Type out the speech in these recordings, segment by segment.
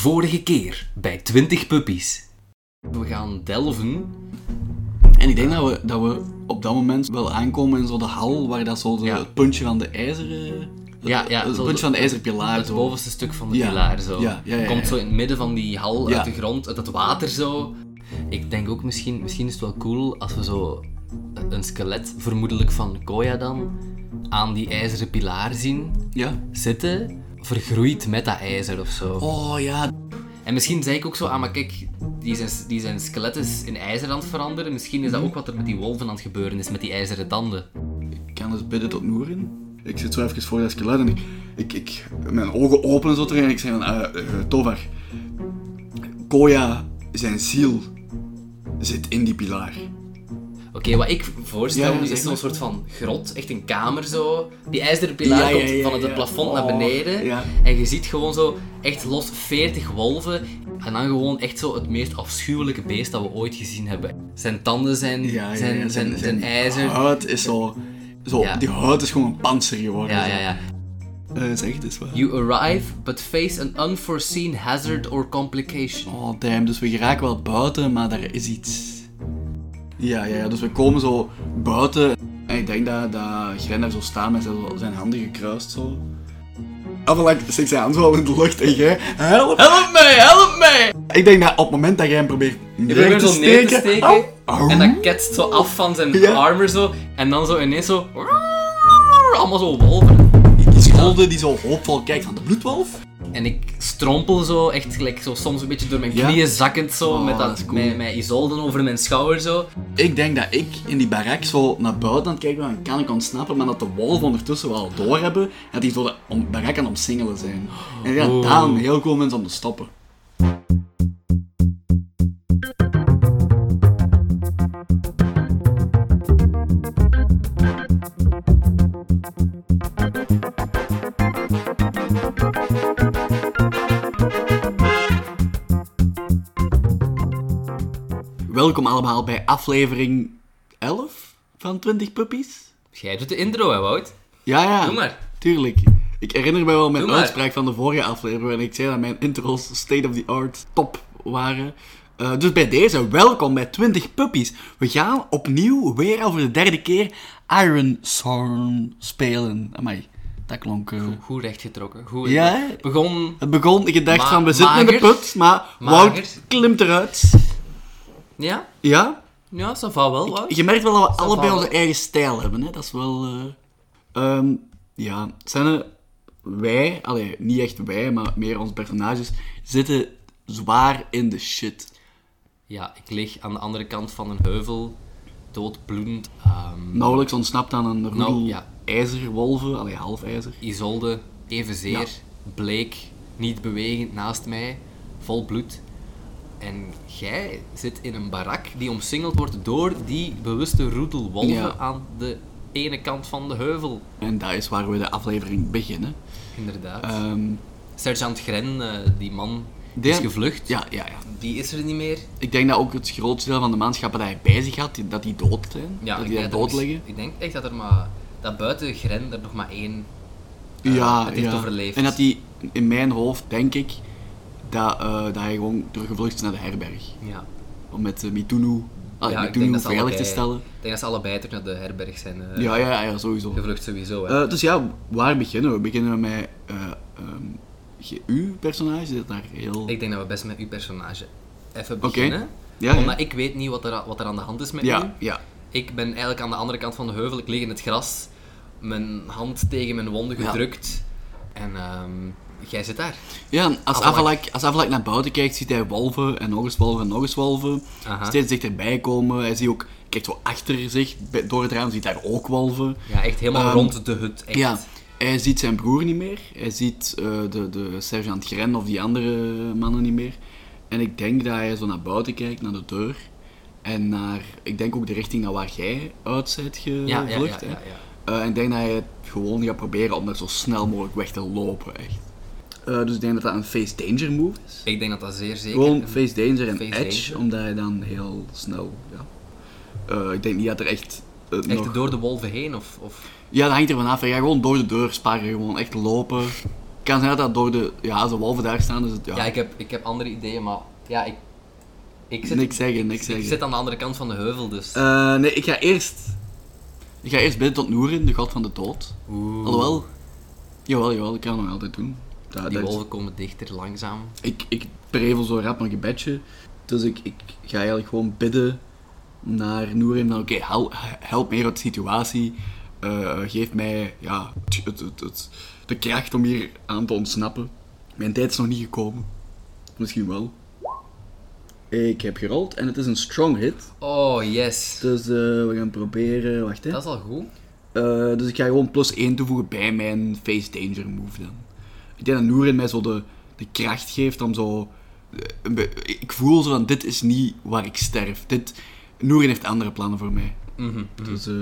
Vorige keer bij 20 puppies. We gaan delven. En ik denk dat we, dat we op dat moment wel aankomen in zo de hal waar dat zo de, Ja. het puntje van de ijzeren... Ja, ja, het zo puntje van de het- ijzeren pilaar. Het zo. bovenste stuk van de Ja. pilaar zo. Ja, Komt zo in het midden van die hal uit de grond, uit het water zo. Ik denk ook misschien, misschien is het wel cool als we zo een skelet, vermoedelijk van Koya dan, aan die ijzeren pilaar zien Ja. zitten, vergroeid met dat ijzer of zo. Oh ja. En misschien zei ik ook zo, ah maar kijk, die zijn, die zijn skelet is in ijzer aan het veranderen. Misschien is dat ook wat er met die wolven aan het gebeuren is, met die ijzeren tanden. Ik kan dus bidden tot Noerin. Ik zit zo even voor dat skelet en ik, ik, ik mijn ogen openen zo terug en ik zeg van, eh, Tovar, Koya, zijn ziel zit in die pilaar. Oké, wat ik voorstel Ja, is zo'n maar. soort van grot, echt een kamer zo. Die ijzeren pilaar komt van het plafond naar Oh, beneden. En je ziet gewoon zo echt los 40 wolven. En dan gewoon echt zo het meest afschuwelijke beest dat we ooit gezien hebben. Zijn tanden zijn, zijn, zijn, zijn, ijzer. huid is zo... zo. Die huid is gewoon een panzer geworden. Ja, ja, ja. Eh, zeg het eens wat. You arrive, but face an unforeseen hazard or complication. Oh damn, dus we geraken wel buiten, maar daar is iets. Ja, ja, ja, dus we komen zo buiten. En ik denk dat, dat Gren daar zo staat met zijn, handen gekruist zo. Afgelijk steekt zijn hand zo in de lucht en jij, help! Help mij, help mij! Ik denk dat op het moment dat jij hem probeert neer probeert te zo neer te steken, steken. au, au. En dat ketst zo af van zijn Ja. armor zo. En dan zo ineens zo... Allemaal zo wolven. die scholde die zo hoopvol kijkt van de bloedwolf. En ik strompel zo, echt gelijk zo soms een beetje door mijn Ja? knieën zakkend zo, Oh, met, dat dat, is cool. met, met Isolde over mijn schouder zo. Ik denk dat ik in die barak zo naar buiten aan het kijken ben, kan ik ontsnappen, maar dat de wolven ondertussen wel doorhebben en dat die zo de om, barak aan het omsingelen zijn. En ja, Oeh. daarom heel cool mensen om te stoppen. Welkom allemaal bij aflevering 11 van 20 Puppies. Jij doet de intro, hè, Wout? Ja, ja. Doe maar. Tuurlijk. Ik herinner me wel mijn uitspraak van de vorige aflevering. waarin ik zei dat mijn intro's state of the art top waren. Eh, dus bij deze, welkom bij 20 Puppies. We gaan opnieuw, weer al voor de derde keer, Iron Sorn spelen. Amai, dat klonk... eh, Goed rechtgetrokken. Goed. Ja, hè? Het begon... Het begon, ik dacht van, we zitten in de put, maar. Wout klimt eruit. Ja? Ja, Ja, ça va wel, Wout. je merkt wel dat we allebei onze eigen stijl hebben, hè. Dat is wel... eh, ehm, ja, zijn er... Wij, allee, niet echt wij, maar meer onze personages, zitten zwaar in de shit. Ja, ik lig aan de andere kant van een heuvel, doodbloedend. Ehm Nauwelijks ontsnapt aan een roedel Nou, ja. ijzerwolven, allee, half ijzer. Isolde, evenzeer, Ja. bleek, niet bewegend naast mij, vol bloed. En jij zit in een barak die omsingeld wordt door die bewuste roedel wolven Ja. aan de ene kant van de heuvel. En dat is waar we de aflevering beginnen. Inderdaad. Ehm, Sergeant Gren, eh, die man, Die- is gevlucht. ja, ja, ja. Die is er niet meer. Ik denk dat ook het grootste deel van de manschappen dat hij bij zich had, dat die dood zijn. Ja, dat die daar dood is- liggen. Ik denk echt dat er maar... Dat buiten Gren er nog maar één... eh, ja, het heeft ja. overleefd. En dat die, in mijn hoofd, denk ik, dat, eh, dat hij gewoon teruggevlucht is naar de herberg. Ja. Om met uh, Mitunu, ah, Ja, ik Mitunu ze veilig te stellen. Ik denk dat ze allebei terug naar de herberg zijn eh, Ja, ja, ja, sowieso. gevlucht sowieso. Hè. Eh, dus ja, waar beginnen we? Beginnen we met eh, ehm, uw personage? Dat daar heel... Ik denk dat we best met uw personage even beginnen. Ja, ja. Omdat ik weet niet wat er, wat er aan de hand is met u. Ja, ja. Ik ben eigenlijk aan de andere kant van de heuvel. Ik lig in het gras. Mijn hand tegen mijn wonden gedrukt. En ehm, jij zit daar. Ja, als Avalak. Als Avalak naar buiten kijkt, ziet hij wolven en nog eens wolven en nog eens wolven. Aha. Steeds dichterbij komen. Hij ziet ook, kijkt zo achter zich, door het raam ziet hij ook wolven. Ja, echt helemaal Ehm, rond de hut. Echt. Ja, hij ziet zijn broer niet meer. Hij ziet eh, de, de sergeant Gren of die andere mannen niet meer. En ik denk dat hij zo naar buiten kijkt, naar de deur. En naar, ik denk ook de richting naar waar jij uit bent ja, ja, gevlucht. ja, hè. ja, ja. Eh, en ik denk dat hij het gewoon gaat proberen om er zo snel mogelijk weg te lopen, echt. Eh, dus ik denk dat dat een face danger move is. Ik denk dat dat zeer zeker... Gewoon face danger en Face edge, danger. omdat hij dan heel snel, ja. Eh, ik denk niet dat er echt... eh, Echt nog... door de wolven heen? Of, of... Ja, dat hangt er vanaf. Ja, gewoon door de deur sparren, gewoon echt lopen. kan zijn dat dat door de... Ja, als de wolven daar staan, is het... Ja, Ja, ik heb, ik heb andere ideeën, maar ja, ik, ik, zit, niks zeggen, niks ik zeggen. zit aan de andere kant van de heuvel, dus... Nee, ik ga eerst... Ik ga eerst bidden tot Noerin, de god van de dood. Oeh, Alhoewel... Jawel, jawel, ik kan het nog altijd doen. Dat, die dat is- wolven komen dichter, langzaam. ik, ik prevel zo rap een gebedje. Dus ik, ik ga eigenlijk gewoon bidden naar van, Oké, hel- help mij uit de situatie. Eh, geef mij ja, het, het, het, het- de kracht om hier aan te ontsnappen. Mijn tijd is nog niet gekomen. Misschien wel. Ik heb gerold en het is een strong hit. Oh, yes. Dus eh, we gaan proberen. Wacht hè. Dat is al goed. Eh, dus ik ga gewoon plus 1 toevoegen bij mijn face danger move dan. Ik denk dat Noerin mij zo de, de kracht geeft om zo... eh, Ik voel zo van, dit is niet waar ik sterf. Dit, Noerin heeft andere plannen voor mij. Mhm, mhm. Dus eh,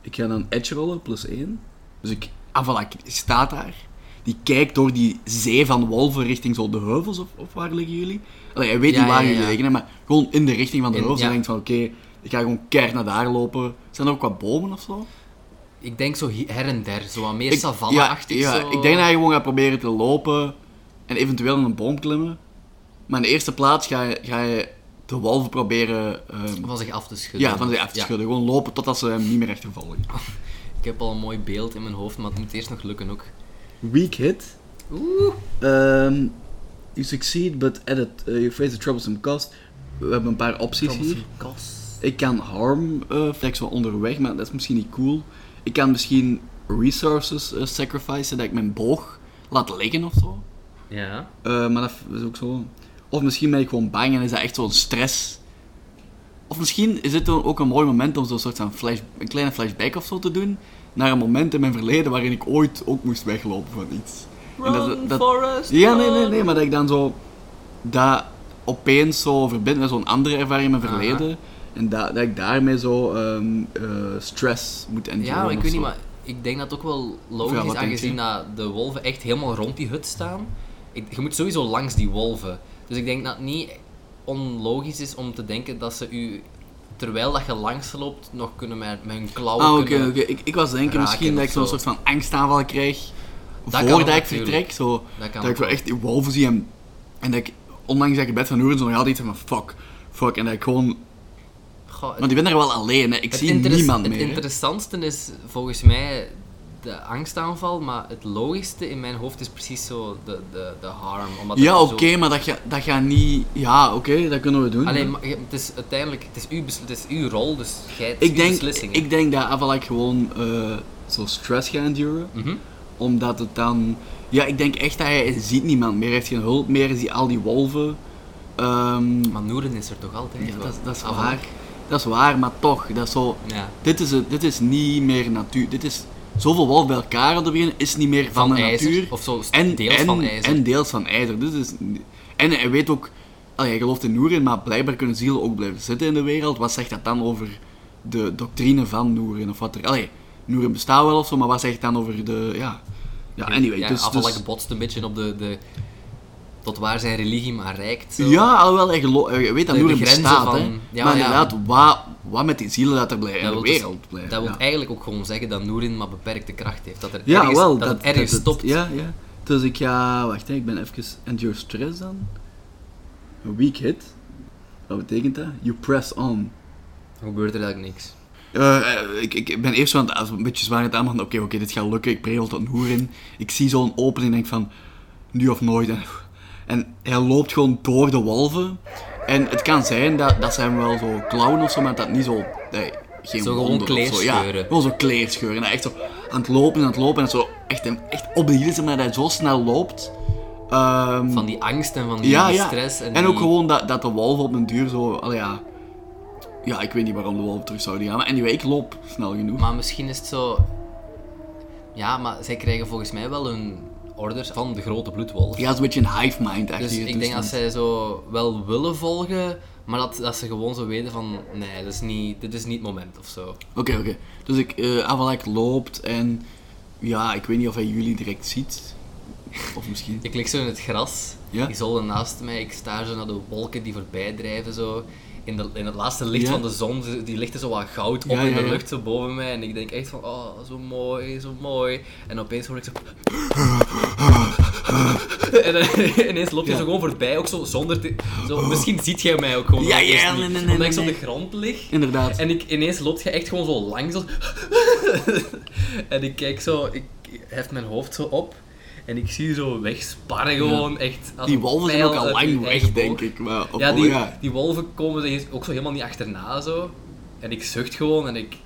ik ga dan edge rollen, plus 1. Dus ik... Ah, voilà, ik sta daar. Die kijkt door die zee van wolven richting zo de heuvels, of, of waar liggen jullie? Allee, hij weet Ja, niet waar ja, jullie ja. liggen, maar gewoon in de richting van de heuvels. ja. En denkt van, oké, ik ga gewoon keihard naar daar lopen. Zijn er ook wat bomen of zo? Ik denk zo her en der, zo wat meer savanne-achtig ja, ja, zo. ik denk dat je gewoon gaat proberen te lopen en eventueel in een boom klimmen. Maar in de eerste plaats ga je, ga je de wolven proberen ehm, Van zich af te schudden. ja, van zich af te Ja. schudden. Gewoon lopen totdat ze hem niet meer echt volgen. Ik heb al een mooi beeld in mijn hoofd, maar het moet eerst nog lukken ook. Weak hit. Oeh. Ehm, you succeed, but at it, uh, you face a troublesome cost. We hebben een paar opties hier. Ik kan harm uh, flex wel onderweg, maar dat is misschien niet cool. Ik kan misschien resources uh, sacrificen, dat ik mijn boog laat liggen of zo. Ja. Eh, maar dat is ook zo. Of misschien ben ik gewoon bang en is dat echt zo'n stress. Of misschien is dit dan ook een mooi moment om zo'n soort van flash, een kleine flashback of zo te doen. Naar een moment in mijn verleden waarin ik ooit ook moest weglopen van iets. Dat- dat- Forest, Ja, nee, nee, nee, maar dat ik dan zo dat opeens zo verbind met zo'n andere ervaring in mijn Aha. En dat, dat ik daarmee zo ehm, eh, stress moet enduren Ja, maar ik weet niet, maar ik denk dat het ook wel logisch Ja, is, aangezien dat de wolven echt helemaal rond die hut staan. Ik, je moet sowieso langs die wolven. Dus ik denk dat het niet onlogisch is om te denken dat ze u, terwijl dat je langs loopt, nog kunnen met, met hun klauwen Ah, oké, oké. Ik, ik was denken misschien dat ik zo'n zo. soort van angstaanval krijg Dat voordat ik vertrek. Zo, Dat ik wel echt die wolven zie en, en dat ik, ondanks dat ik bed van Noeren zo nog altijd van fuck, fuck. En dat ik gewoon, Goh, het- want ik ben er wel alleen, hè. ik het zie niemand Het meer. hè. interessantste is volgens mij de angstaanval, maar het logischste in mijn hoofd is precies zo de, de, de harm. Omdat Ja, het oké, zo- maar dat gaat dat gaat niet... Ja, oké, dat kunnen we doen. Alleen, maar het is uiteindelijk, het is uw, bes- het is uw rol, dus jij het ik, denk, beslissing. ik denk dat Avalak gewoon eh, zo stress gaat enduren. Mhm. Omdat het dan... Ja, ik denk echt dat hij, ziet niemand meer. Hij heeft geen hulp meer. Hij ziet al die wolven. Ehm, Maar Noeren is er toch altijd? ja, dat, dat is waar. Dat is waar, maar toch. Dat is zo... Ja. Dit is, het, dit is niet meer natuur. Dit is... Zoveel wolven bij elkaar begin is niet meer van, Van de ijzer, natuur. of zo, en, deels en, van ijzer. En deels van ijzer. Dit is, en hij weet ook... Allee, hij gelooft in Noerin, maar blijkbaar kunnen zielen ook blijven zitten in de wereld. Wat zegt dat dan over de doctrine van Noerin? Of wat er... Allee, Noerin bestaat wel of zo, maar wat zegt dan over de... Ja, ja anyway. ja, dus, dus, botst een beetje op de, de... Tot waar zijn religie maar reikt. Zo. ja, alhoewel, hij, hij weet dat grenzen bestaat, van- hè. ja, maar ja. inderdaad, wat, wat met die zielen dat er blijven in de wil, dus- wereld blijven. dat wil eigenlijk ook gewoon zeggen dat Noerin maar beperkte kracht heeft. Dat, er Ja, ergens, wel. dat, het ergens dat- stopt. Ja, ja. Dus ik ga... Wacht, hè, ik ben even... Endure stress dan. Een weak hit. Wat betekent dat? You press on. Dan gebeurt er eigenlijk niks. Eh, eh, ik, ik ben eerst als een beetje zwaar aan het aanmaken. Oké, oké, dit gaat lukken. Ik prevel tot een hoer in. Ik zie zo'n opening en denk van... Nu of nooit. En, en hij loopt gewoon door de wolven. En het kan zijn dat, dat hem wel zo klauwen of zo, maar dat niet zo... Nee, geen Zo gewoon zo. Ja, kleerscheuren. gewoon zo kleerscheuren. En hij echt zo aan het lopen en aan het lopen. En zo echt, echt op de hielen, maar dat hij zo snel loopt. Ehm, Van die angst en van die, ja, die ja. stress. En, En ook gewoon dat, dat de wolven op een duur zo... Allee, ja. ja, ik weet niet waarom de wolven terug zouden gaan. Maar anyway, ik loop snel genoeg. Maar misschien is het zo... Ja, maar zij krijgen volgens mij wel hun orders van de grote bloedwolf. Ja, het is een beetje een hive mind echt. Dus ik denk dat zij zo wel willen volgen, maar dat, dat ze gewoon zo weten van... Nee, dit is niet, dit is niet het moment of zo. Oké, oké. Dus ik, eh Avalak loopt en... Ja, ik weet niet of hij jullie direct ziet. Of misschien... Ik lig zo in het gras. Ja? Ik zolder naast mij. Ik sta zo naar de wolken die voorbij drijven. Zo. In, de, in het laatste licht Ja. van de zon, die ligt er zo wat goud op Ja, in de lucht zo boven mij. En ik denk echt van, oh, zo mooi, zo mooi. En opeens hoor ik zo... en dan, ineens loopt je zo gewoon voorbij, ook zo zonder te... Zo, misschien ziet jij mij ook gewoon. Ja, ja, eerst nee, niet, nee, nee, Omdat ik zo op de grond lig. Inderdaad. En ik, ineens loopt je echt gewoon zo langs. zo- en ik kijk zo, ik hef mijn hoofd zo op. En ik zie zo wegsparren gewoon, echt. als Die wolven zijn ook al lang weg, denk ik. Maar op, Ja, die, ja. die wolven komen ook zo helemaal niet achterna zo. En ik zucht gewoon en ik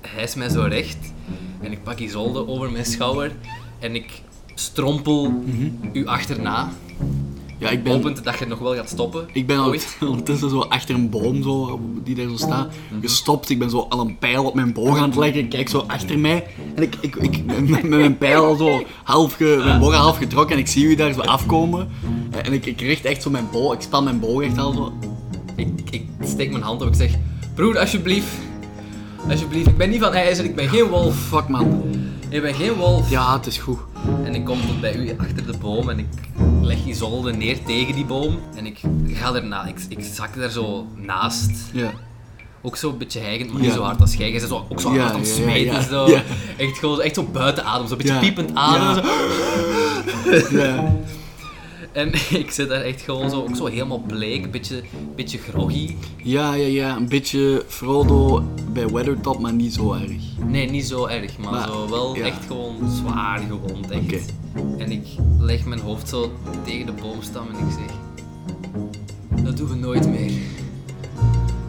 hijs mij zo recht. En ik pak Isolde over mijn schouder. En ik strompel u achterna. ja, ik ben... Hopend dat je nog wel gaat stoppen. Ik ben al- Ooit. ondertussen zo achter een boom zo, die daar zo staat, Mhm. gestopt. Ik ben zo al een pijl op mijn boog aan het leggen. Ik kijk zo achter mij. En ik, ik, ik met, mijn pijl al zo half, ge, mijn boog al half getrokken. En ik zie u daar zo afkomen. En ik, ik richt echt zo mijn boog. Ik span mijn boog echt al zo. Ik, ik steek mijn hand op. Ik zeg: Broer, alsjeblieft. Alsjeblieft, ik ben niet van ijzer, ik ben geen wolf. Fuck man. Ik ben geen wolf. Ja, het is goed. En ik kom tot bij u achter de boom en ik leg Isolde neer tegen die boom. En ik ga erna, ik, ik zak daar zo naast. Ja. Ook zo een beetje hijgend, maar Ja. niet zo hard als jij. Jij bent zo, ook zo Ja, hard aan het ja, ja. Zo. Ja. Echt, gewoon, echt zo buiten adem, zo een beetje Ja. piepend ademen. Ja. Zo. Ja. En ik zit daar echt gewoon zo, ook zo helemaal bleek, een beetje, beetje groggy. ja, ja, ja. Een beetje Frodo bij Weathertop, maar niet zo erg. Nee, niet zo erg, maar, Maar, zo wel ja. echt gewoon zwaar gewond. Echt. En ik leg mijn hoofd zo tegen de boomstam en ik zeg: Dat doen we nooit meer.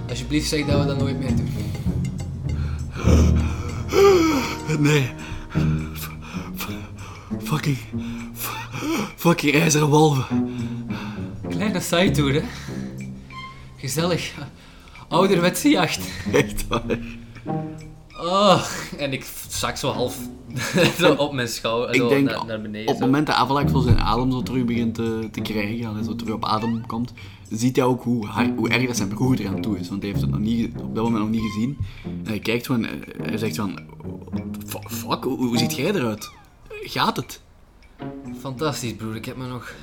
Alsjeblieft zeg dat we dat nooit meer doen. Nee. F- fucking. Fucking ijzeren wolven. Kleine sidetour, hè? Gezellig. Ouderwetse jacht. Echt waar. Oh, en ik zak zo half zo op mijn schouder, Ik zo denk naar, naar beneden. op het moment dat Avalak zo zijn adem zo terug begint te, te krijgen, en zo terug op adem komt, ziet hij ook hoe, erg dat zijn broer er aan toe is. Want hij heeft het nog niet, op dat moment nog niet gezien. En hij kijkt gewoon, en hij zegt van, "F- fuck, hoe, hoe ziet jij eruit? Gaat het? Fantastisch, broer. Ik heb me nog...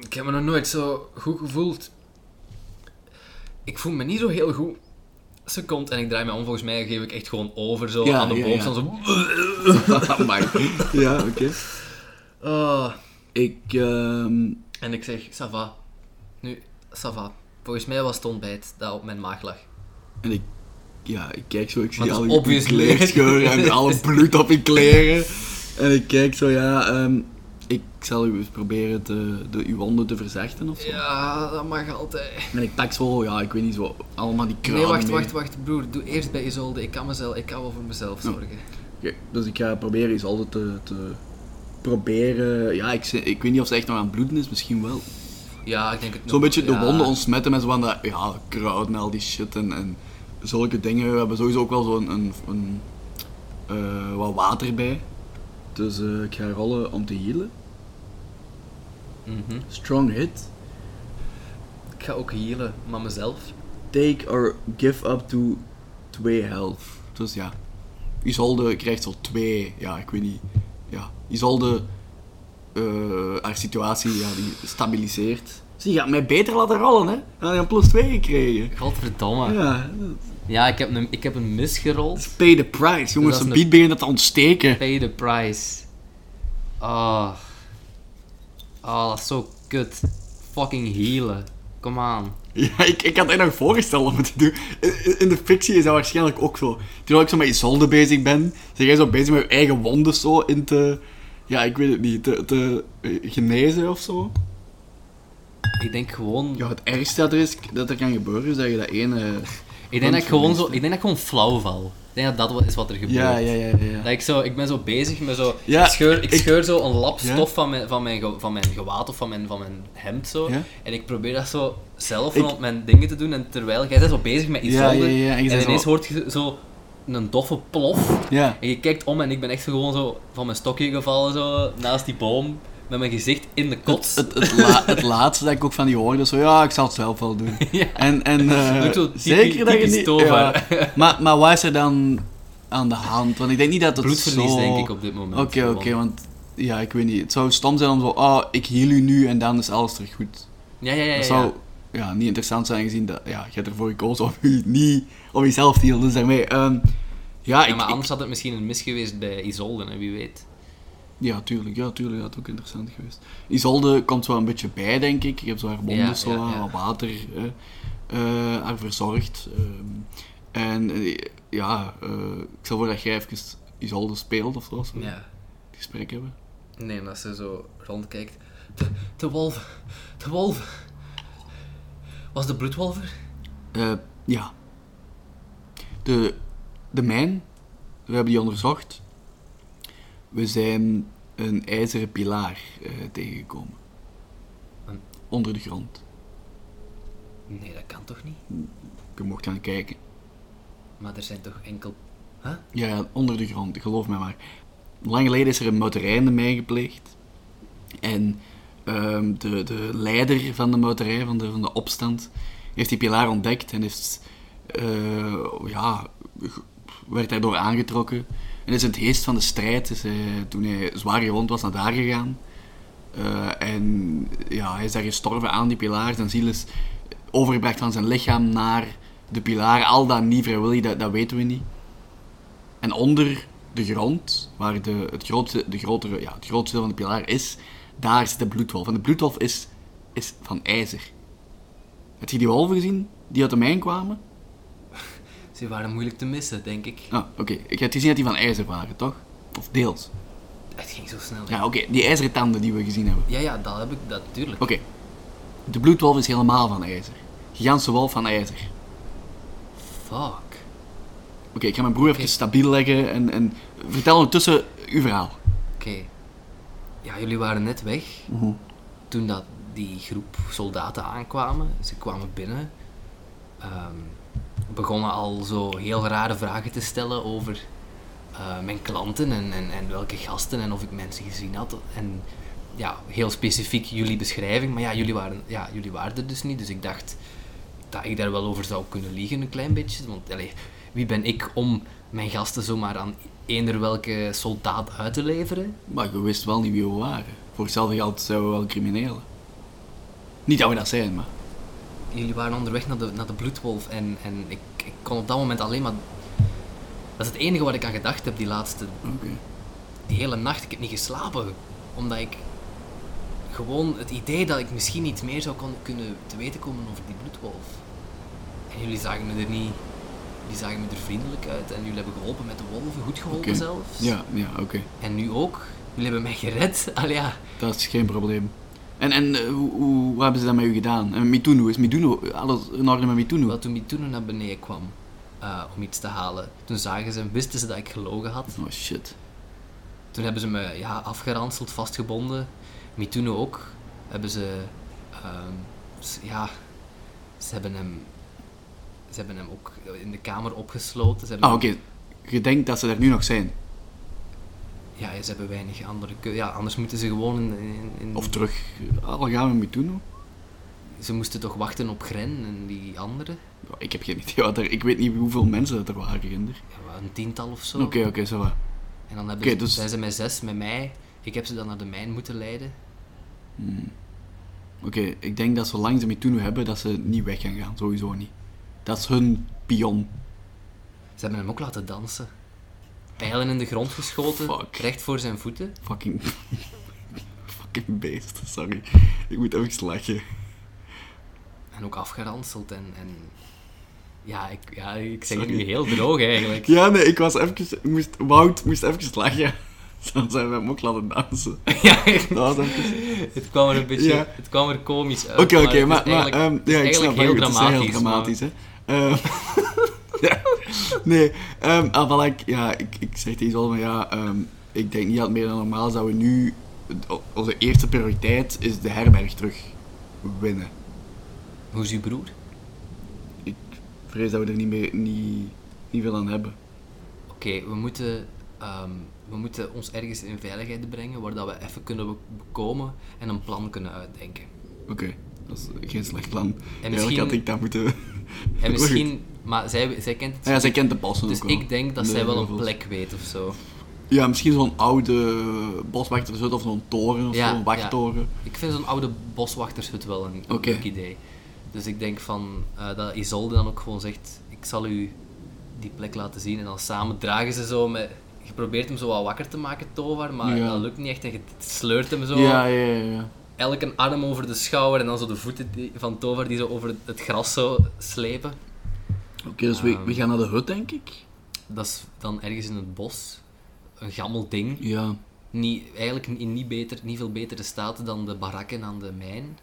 Ik heb me nog nooit zo goed gevoeld. Ik voel me niet zo heel goed. Seconde, en ik draai me om. Volgens mij geef ik echt gewoon over zo Ja, aan de ja, boom. ja. Zo... Amai. ja, oké. Oh. Ik, ehm, En ik zeg, ça va. Nu, ça va. Volgens mij was het ontbijt dat op mijn maag lag. en ik, ja, ik kijk zo, ik zie Maar dat al is je obviously- kleerscheuren en alle bloed op je kleren. En ik kijk zo, ja, ehm, ik zal u eens proberen te, de, uw wonden te verzachten of zo. Ja, dat mag altijd. En ik pak zo, ja, ik weet niet zo, allemaal die kruiden Nee, wacht, mee. wacht, wacht. Broer, doe eerst bij Isolde. Ik kan, mezelf, ik kan wel voor mezelf Ja. zorgen. Oké, dus ik ga proberen altijd te, te proberen. Ja, ik, ik weet niet of ze echt nog aan het bloeden is, misschien wel. Ja, ik denk het. Zo'n beetje de wonden ontsmetten met zo van dat, ja, kruiden en al die shit en, en zulke dingen. We hebben sowieso ook wel zo'n een, een, eh, wat water bij. Dus eh, ik ga rollen om te healen. Mhm. Strong hit. Ik ga ook healen, maar mezelf. Take or give up to 2 health. Dus ja, Isolde krijgt zo 2, ja, ik weet niet. Ja, Isolde, eh haar situatie, ja, die stabiliseert. Zie, je gaat mij beter laten rollen, hè? Dan had je een plus 2 gekregen. Godverdomme. Ja, Ja, ik, heb een, ik heb een misgerold. pay the price. Jongens, dat een beat begint het te ontsteken. Pay the price. Oh. Oh, dat is zo kut. Fucking healen. Kom aan. Ja, ik, ik had het nog voorgesteld om het te doen. In, in de fictie is dat waarschijnlijk ook zo. Terwijl ik zo met Isolde bezig ben, zeg jij zo bezig met je eigen wonden zo in te... Ja, ik weet het niet, te, te eh, genezen of zo. Ik denk gewoon... Ja, het ergste dat er, is, dat er kan gebeuren is dat je dat ene... ik, denk dat ik, gewoon zo, ik denk dat ik gewoon flauw val. Ik denk dat dat is wat er gebeurt. Ja, ja, ja, ja. Dat ik, zo, ik ben zo bezig met zo... Ja, ik, scheur, ik ik- scheur zo een lap Ja. stof van, mijn, van, mijn, van mijn gewaad of van mijn, van mijn hemd zo. Ja. En ik probeer dat zo zelf Ik- rond mijn dingen te doen. En terwijl jij bent zo bezig met iets Ja, ja, en ineens zo- hoort je zo een doffe plof. En je kijkt om en ik ben echt gewoon zo van mijn stokje gevallen zo naast die boom. Met mijn gezicht in de kots. Het, het, het, la- het laatste dat ik ook van die hoorde, zo, ja, ik zal het zelf wel doen. Ja. En, en eh, typisch- zeker dat je niet... Ja. Maar, maar wat is er dan aan de hand? Want ik denk niet dat het Bloedverlies zo... denk ik op dit moment. Oké, oké, want... Ja, ik weet niet. Het zou stom zijn om zo, oh, ik heal u nu en dan is alles terug goed. Ja, ja, ja. Dat zou ja, niet interessant zijn gezien dat, ja, je hebt ervoor gekozen om u niet, om jezelf te healen. Dus daarmee, ehm, ja, Ja, ik, maar ik- anders had het misschien een mis geweest bij Isolde, wie weet. Ja, tuurlijk. Ja, tuurlijk. Dat is ook interessant geweest. Isolde komt wel een beetje bij, denk ik. Ik heb zo haar wonden, Ja, zo, ja, ja. wat water, eh, haar verzorgd. ehm. en eh, ja, eh, ik stel voor dat jij even Isolde speelt of zo, als we Ja. het gesprek hebben. Nee, en als ze zo rondkijkt. De, de wolven. De wolven. Was de bloedwolver? Ja. De, de mijn, we hebben die onderzocht. We zijn een ijzeren pilaar eh, tegengekomen. Een- Onder de grond. Nee, dat kan toch niet? Je mocht gaan kijken. Maar er zijn toch enkel... Huh? Ja, onder de grond, geloof mij maar. Lang geleden is er een motorij in de mijn gepleegd. En ehm, de, de leider van de motorij, van de, van de opstand, heeft die pilaar ontdekt en heeft, eh, ja, werd daardoor aangetrokken. En is in het heest van de strijd, is hij, toen hij zwaar gewond was, naar daar gegaan. Eh, en ja, hij is daar gestorven aan die pilaar. Zijn ziel is overgebracht van zijn lichaam naar de pilaar. Al dat niet vrijwillig, dat, dat weten we niet. En onder de grond, waar de, het, grootste, de grotere, ja, het grootste deel van de pilaar is, daar zit de bloedwolf. En de bloedwolf is, is van ijzer. Heb je die wolven gezien die uit de mijn kwamen? Ze waren moeilijk te missen, denk ik. Ah, oké. Ik heb gezien dat die van ijzer waren, toch? Of deels. Het ging zo snel. Ja, oké. Die ijzeren tanden die we gezien hebben. ja, ja, dat heb ik, dat natuurlijk. Oké. De bloedwolf is helemaal van ijzer. Gigantische wolf van ijzer. Fuck. Oké, ik ga mijn broer even stabiel leggen en, en vertel ondertussen uw verhaal. Oké. Ja, jullie waren net weg. Mhm. Toen dat die groep soldaten aankwamen. Ze kwamen binnen. ehm, begonnen al zo heel rare vragen te stellen over eh, mijn klanten en, en, en welke gasten en of ik mensen gezien had. En ja, heel specifiek jullie beschrijving. Maar ja, jullie waren, ja, jullie waren er dus niet. Dus ik dacht dat ik daar wel over zou kunnen liegen, een klein beetje. Want allee, wie ben ik om mijn gasten zomaar aan eender welke soldaat uit te leveren? Maar je wist wel niet wie we waren. Voor hetzelfde geld zijn we wel criminelen. Niet dat we dat zijn, maar... jullie waren onderweg naar de, naar de bloedwolf en, en ik, ik kon op dat moment alleen maar... Dat is het enige wat ik aan gedacht heb die laatste... Die hele nacht. Ik heb niet geslapen. Omdat ik... Gewoon het idee dat ik misschien iets meer zou kon, kunnen te weten komen over die bloedwolf. En jullie zagen me er niet... Die zagen me er vriendelijk uit en jullie hebben geholpen met de wolven. Goed geholpen zelfs. Ja, ja, oké. En nu ook. Jullie hebben mij gered. Al ja. Dat is geen probleem. En, en eh, hoe, hoe, hebben ze dat met u gedaan? En Mituno, is Mituno, alles in orde met Mituno? Wel, toen Mituno naar beneden kwam eh, om iets te halen, toen zagen ze, wisten ze dat ik gelogen had. Oh shit. Toen hebben ze me ja, afgeranseld, vastgebonden. Mituno ook. Hebben ze... ehm, ja... Ze hebben hem... Ze hebben hem ook in de kamer opgesloten. Ze hebben Ah, oké. Je denkt dat ze er nu nog zijn? Ja, ze hebben weinig andere keu- Ja, anders moeten ze gewoon in... in, in- Of terug, al gaan we Mituno? Ze moesten toch wachten op Gren en die anderen. Ja, Ik heb geen idee wat er... Ik weet niet hoeveel mensen dat er waren, Ginder. Ja, een tiental of zo. Oké, oké, zo wat. En dan hebben ze, dus- zijn ze met zes, met mij. Ik heb ze dan naar de mijn moeten leiden. Hmm. Oké, ik denk dat zolang ze Mituno hebben, dat ze niet weg gaan gaan. Sowieso niet. Dat is hun pion. Ze hebben hem ook laten dansen. Pijlen in de grond geschoten, Fuck. recht voor zijn voeten. Fucking... Fucking beest, sorry. Ik moet even lachen. En ook afgeranseld en... en ja, ik, ja, ik zeg het nu heel droog eigenlijk. Ja, nee, ik was even... Moest, Wout moest even lachen. Dan zijn we hem ook laten dansen. ja, Dat was even... het kwam er een beetje... Ja. Het kwam er komisch uit. Oké, maar oké, het is maar, maar ehm, ja, ik snap eigenlijk het. is heel dramatisch. dramatisch, hè. Ehm, ja, nee, ah, wel, ik, ja, ik, ik zeg tegen Zolman, ja, ehm, ik denk niet dat meer dan normaal zouden we nu... Onze eerste prioriteit is de herberg terug winnen. maar Hoe is uw broer? Ik vrees dat we er niet, meer, niet, niet veel aan hebben. Oké, we moeten... ehm, we moeten ons ergens in veiligheid brengen, waar dat we even kunnen bekomen en een plan kunnen uitdenken. Oké, dat is geen slecht plan. Eigenlijk misschien- had ik dat moeten... En misschien... Maar zij, zij kent het Ah ja, zij kent de bossen Dus ook ik denk dat De zij wel een plek weet of zo. Ja, misschien zo'n oude boswachtershut of zo'n toren of Ja, zo'n wachttoren. Ik vind zo'n oude boswachtershut wel een leuk idee. Dus ik denk van eh, dat Isolde dan ook gewoon zegt: Ik zal u die plek laten zien. En dan samen dragen ze zo met je probeert hem zo wat wakker te maken, Tovar, maar Ja. dat lukt niet echt. En je sleurt hem zo Ja, ja, ja. Ja. elke arm over de schouder en dan zo de voeten die- van Tovar die zo over het gras zo slepen. Oké, dus we, Ehm. we gaan naar de hut, denk ik. Dat is dan ergens in het bos. Een gammel ding. Ja. Niet, eigenlijk in niet, beter, niet veel betere staat dan de barakken aan de mijn.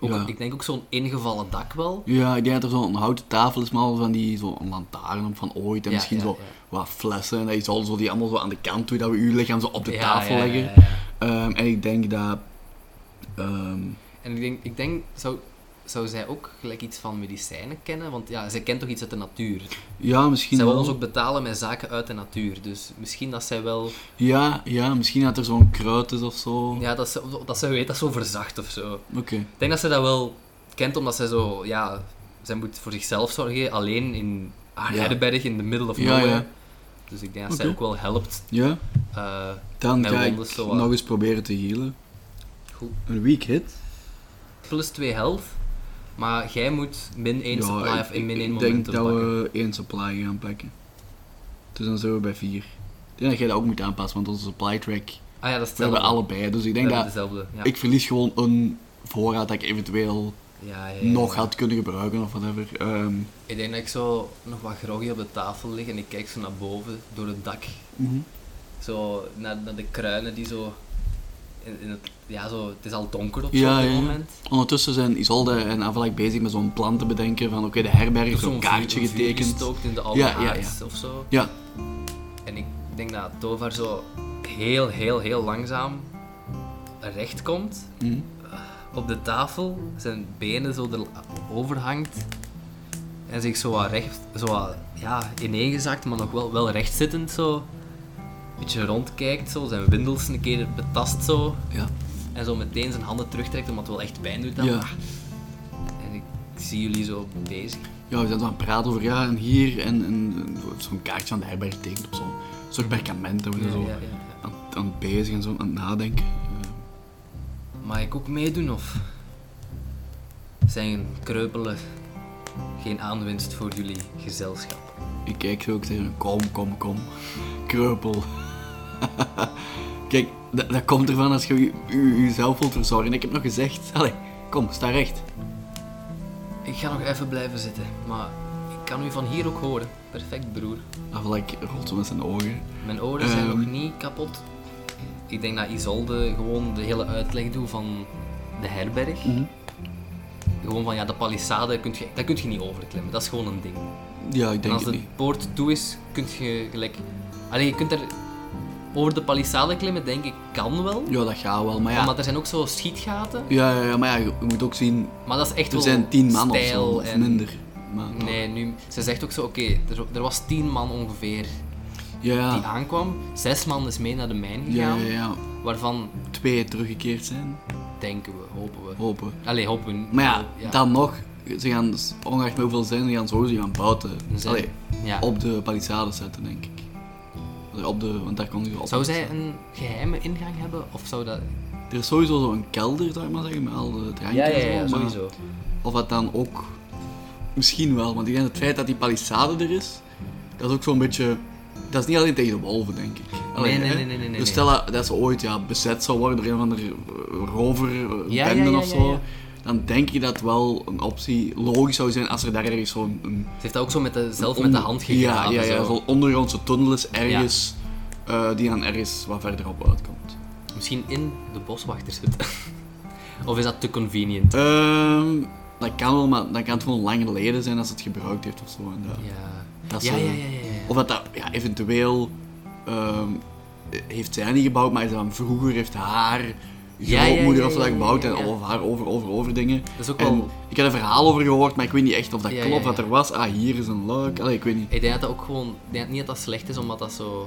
Ook, Ja. Ik denk ook zo'n ingevallen dak wel. Ja, ik denk dat er zo'n houten tafel is, maar al van die zo'n lantaarn van ooit. En Ja, misschien ja, zo wat flessen. En dat zal zo die allemaal zo aan de kant doen, dat we uw lichaam zo op de tafel leggen. Ehm, en ik denk dat... ehm, En ik denk, ik denk zou, zou zij ook gelijk iets van medicijnen kennen? Want ja, zij kent toch iets uit de natuur. ja, misschien Zij wil ons ook betalen met zaken uit de natuur. Dus misschien dat zij wel... Ja, ja, misschien dat er zo'n kruid is of zo. Ja, dat ze, dat ze weet dat zo verzacht of zo. Oké. Ik denk dat ze dat wel kent, omdat zij zo... Ja, zij moet voor zichzelf zorgen, alleen in haar Ja. in the middle of Ja, nowhere. ja. Dus ik denk dat zij ook wel helpt. Ja, eh, dan ga ik nog eens proberen te healen. Goed. Een weak hit. Plus 2 health. Maar jij moet min 1 supply ik, of in min 1 ik denk momentum dat pakken. we één supply gaan pakken. Dus dan zijn we bij vier. Ik denk dat jij dat ook moet aanpassen, want onze supply track... Ah ja, dat is We hebben allebei, dus ik denk dat... dezelfde. Ja. Ik verlies gewoon een voorraad dat ik eventueel Ja, ja, nog had kunnen gebruiken of whatever. Ehm, Ik denk dat ik zo nog wat groggy op de tafel lig en ik kijk zo naar boven door het dak. mhm. Zo naar, naar de kruinen die zo. In, in het, ja, zo, het is al donker op Ja, zo'n ja, ja. moment. Ondertussen zijn Isolde en Avalak bezig met zo'n plan te bedenken van oké, de herberg, zo'n kaartje vuur- een vuur getekend. gestookt in de oude Ja, ja, haard of zo. Ja, En ik denk dat Tovar zo heel, heel, heel langzaam recht komt mhm. op de tafel, zijn benen zo erover hangt en zich zo wat recht, zo wat, ja, ineengezakt, maar nog wel, wel rechtzittend zo. Een beetje rondkijkt, zo, zijn windels een keer betast zo. ja. En zo meteen zijn handen terugtrekt, omdat het wel echt pijn doet dan. Ja. En ik zie jullie zo bezig. ja, we zijn zo aan het praten over ja, en hier en, en, en zo- zo'n kaartje van de herberg getekend op zo'n soort perkament. En we zijn Ja, zo ja. Aan, aan het bezig en zo aan het nadenken. Mag ik ook meedoen of zijn kreupelen geen aanwinst voor jullie gezelschap? ik kijk zo ook tegen kom, kom, kom. Kreupel. Kijk, dat, dat komt ervan als je je- je- jezelf wilt verzorgen. Ik heb nog gezegd, allee, kom, sta recht. Ik ga nog even blijven zitten, maar ik kan u van hier ook horen. Perfect, broer. Avalak rolt zo met zijn ogen. Mijn oren zijn Ehm. nog niet kapot. Ik denk dat Isolde gewoon de hele uitleg doet van de herberg. Mhm. Gewoon van ja, de palissade, je, dat kun je niet overklimmen. Dat is gewoon een ding. Ja, ik En denk als het de niet. poort toe is, kun je gelijk. Allee, je kunt er over de palissade klimmen, denk ik, kan wel. Ja, dat gaat wel, maar ja. Omdat er zijn ook zo schietgaten. Ja, ja, ja, maar ja, je moet ook zien, Maar dat is echt er zijn tien man of zo, of en- minder. Maar, Nee, nu, ze zegt ook zo, oké, er, er was tien man ongeveer ja, die aankwam. Zes man is mee naar de mijn gegaan. ja, ja. Waarvan Twee teruggekeerd zijn, denken we, hopen we. hopen. Allee, hopen we. Maar ja, dan nog, ze gaan, ongeacht hoeveel zijn, ze gaan sowieso gaan buiten. Allee, ja. op de palissade zetten, denk ik. Op de, want daar kon je op. Zou zij een geheime ingang hebben? Of zou dat... Er is sowieso zo'n kelder, zou ik maar zeggen, met al de drankjes maar sowieso. Of dat dan ook... Misschien wel, want ik denk het feit dat die palissade er is, dat is ook zo'n beetje... Dat is niet alleen tegen de wolven, denk ik. Nee, nee, nee, nee, nee, Dus stel dat, dat ze ooit ja, bezet zou worden door een van de roverbenden Ja, ja, ja, of zo. Dan denk ik dat wel een optie logisch zou zijn als er daar ergens zo'n... een- Ze heeft dat ook zo met de, zelf met de hand gegraven. Ja, ja, ja zo. zo'n ondergrondse tunnel is ergens, eh, die dan ergens wat verderop uitkomt. Misschien in de boswachtershut. of is dat te convenient? Ehm, dat kan wel, maar dan kan het gewoon lang geleden zijn als het gebruikt heeft of zo. En dat, Ja. dat Ja, ja, ja, ja, ja. Of dat dat ja, eventueel ehm, heeft zij niet gebouwd, maar dan vroeger heeft haar grootmoeder ja, of zo dat gebouwd ja, en of haar over, over, over dingen. Dat is ook En wel... ik heb een verhaal over gehoord, maar ik weet niet echt of dat Ja, klopt, ja, ja. wat er was. Ah, hier is een luik. Allee, ik weet niet. Ik denk dat dat ook gewoon... Ik denk niet dat dat slecht is, omdat dat zo...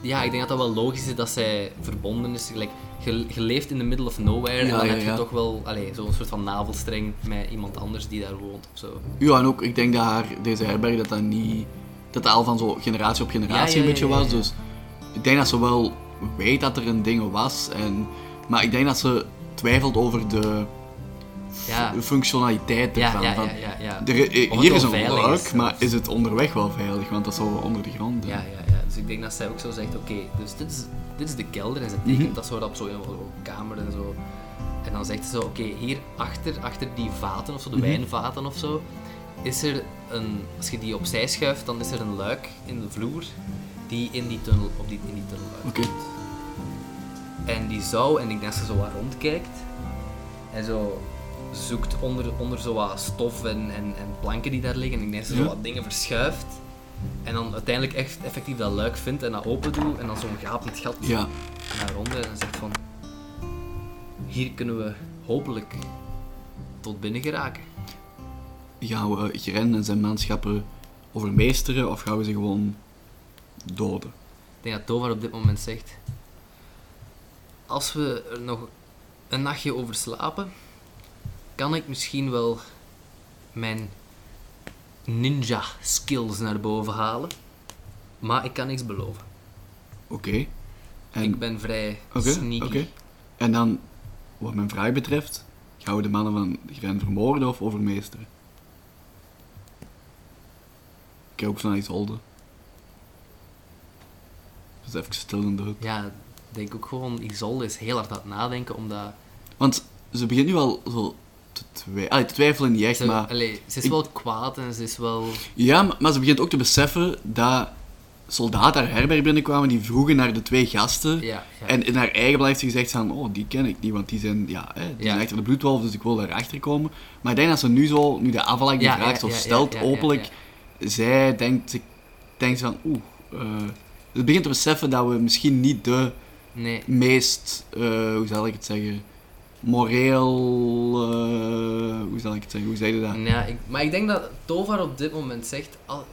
Ja, ik denk dat dat wel logisch is dat zij verbonden is. Gelijk, je, je leeft in the middle of nowhere en dan ja, heb je ja. toch wel zo'n soort van navelstreng met iemand anders die daar woont of zo. Ja, en ook, ik denk dat haar, deze herberg, dat dat niet... Dat dat al van zo generatie op generatie Ja, ja, een beetje ja, ja, was. ja. Dus ik denk dat ze wel weet dat er een ding was. En, maar ik denk dat ze twijfelt over de Ja, functionaliteit ervan. ja, ja, ja. er- hier wel is een luik, is maar is het onderweg wel veilig? Want dat is zo onder de grond. Ja, ja, ja. Dus ik denk dat zij ook zo zegt, oké, dus dit is, dit is de kelder en ze tekent Mhm. dat zo op zo'n kamer en zo. En dan zegt ze zo, oké, hier achter, achter die vaten of zo, de Mhm. wijnvaten of zo, is er een, als je die opzij schuift, dan is er een luik in de vloer die in die tunnel, op die, in die tunnel Oké. uitkomt. En die zou, en ik denk dat ze zo wat rondkijkt, en zo zoekt onder, onder zo wat stof en, en, en planken die daar liggen, en ik denk dat ze zo wat dingen verschuift. En dan uiteindelijk echt effectief dat luik vindt en dat open doet, en dan zo'n gapend gat Ja, naar onder en zegt van... Hier kunnen we hopelijk tot binnen geraken. gaan we Gren en zijn manschappen overmeesteren of gaan we ze gewoon doden? Ik denk dat Tovar op dit moment zegt... Als we er nog een nachtje over slapen, kan ik misschien wel mijn ninja skills naar boven halen. Maar ik kan niks beloven. Oké. En, Ik ben vrij sneaky. oké. En dan, wat mijn vraag betreft, gaan we de mannen van Gren vermoorden of overmeesteren? Ik kijk ook zo naar Isolde. Dus even stil in de hut. Ja, denk ook gewoon, Isolde is heel hard aan het nadenken, omdat... Want ze begint nu al zo te, twi Allee, te twijfelen niet echt, Ze, maar... allee, ze is ik- wel kwaad en ze is wel... Ja, maar, maar ze begint ook te beseffen dat soldaten haar herberg binnenkwamen die vroegen naar de twee gasten. Ja, ja. En in haar eigen blijft ze gezegd van, oh, die ken ik niet, want die zijn, ja, hè, die Ja. zijn achter de bloedwolf, dus ik wil daarachter komen. Maar ik denk dat ze nu zo, nu de afvalak die Ja, vraag ja, zo ja, stelt, openlijk, zij denkt, ze- denkt van, oeh, eh, ze begint te beseffen dat we misschien niet de Nee, meest, eh, hoe zal ik het zeggen, moreel, eh, hoe zal ik het zeggen, hoe zei je dat? ja ik, maar ik denk dat Tovar op dit moment zegt... Al,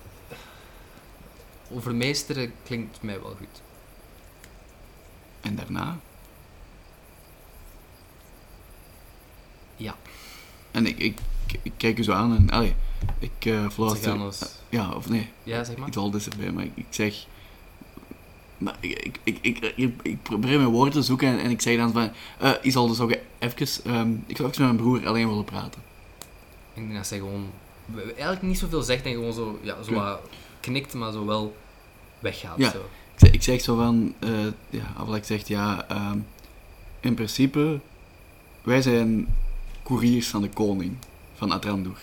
overmeesteren klinkt mij wel goed. En daarna? Ja. En ik, ik, ik kijk u zo aan en, allee, ik uh, fluister, gaan ons... ja, of nee, Ja, zeg maar. iets al erbij, maar ik, ik zeg... Maar ik, ik, ik, ik, ik, ik probeer mijn woorden te zoeken en, en ik zeg dan van... eh Isolde, zou je even... ehm, ik zou even met mijn broer alleen willen praten. Ik denk dat zij gewoon... Eigenlijk niet zoveel zegt en gewoon zo... Ja, zo wat knikt, maar zo wel weggaat. Ja. Zo. Ik zeg, ik zeg zo van... eh ja, Avalak zegt, ja... ehm, in principe... Wij zijn couriers van de koning. Van Atrandur.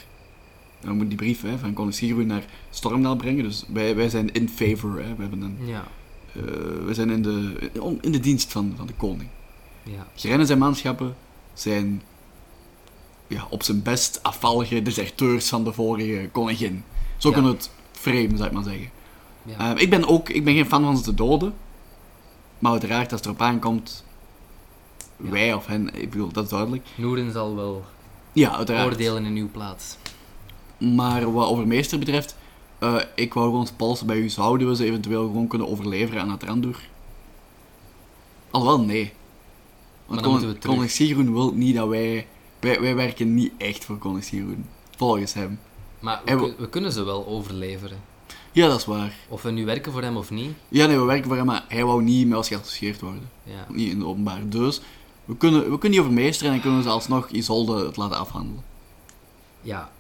En we moeten die brief hè, van koning Sigrun naar Stormdal brengen. Dus wij, wij zijn in favor. Hè. We, hebben een, Ja, we zijn in de, in de dienst van, van de koning. ja. Gren en zijn manschappen zijn ja, op zijn best afvallige deserteurs van de vorige koningin. Zo Ja. kunnen we het framen, zou ik maar zeggen. ja. Eh, ik, ben ook, ik ben geen fan van ze te doden. Maar uiteraard, als het erop aankomt, Ja. wij of hen, ik bedoel, dat is duidelijk. Noeren zal wel Ja, uiteraard. oordelen in uw plaats. Maar wat overmeester betreft, eh, ik wou gewoon polsen bij u. Zouden we ze eventueel gewoon kunnen overleveren aan Atrandur? Alhoewel, nee. Want we terug. koning Sigrun wil niet dat wij, wij... Wij werken niet echt voor koning Sigrun. Volgens hem. Maar we, En we- kun- we kunnen ze wel overleveren. Ja, dat is waar. Of we nu werken voor hem of niet. Ja, nee, we werken voor hem, maar hij wou niet met ons geassocieerd worden. Ja. Niet in het openbaar. Dus, we kunnen, we kunnen die overmeesteren en dan kunnen we ze alsnog Isolde het laten afhandelen. ja.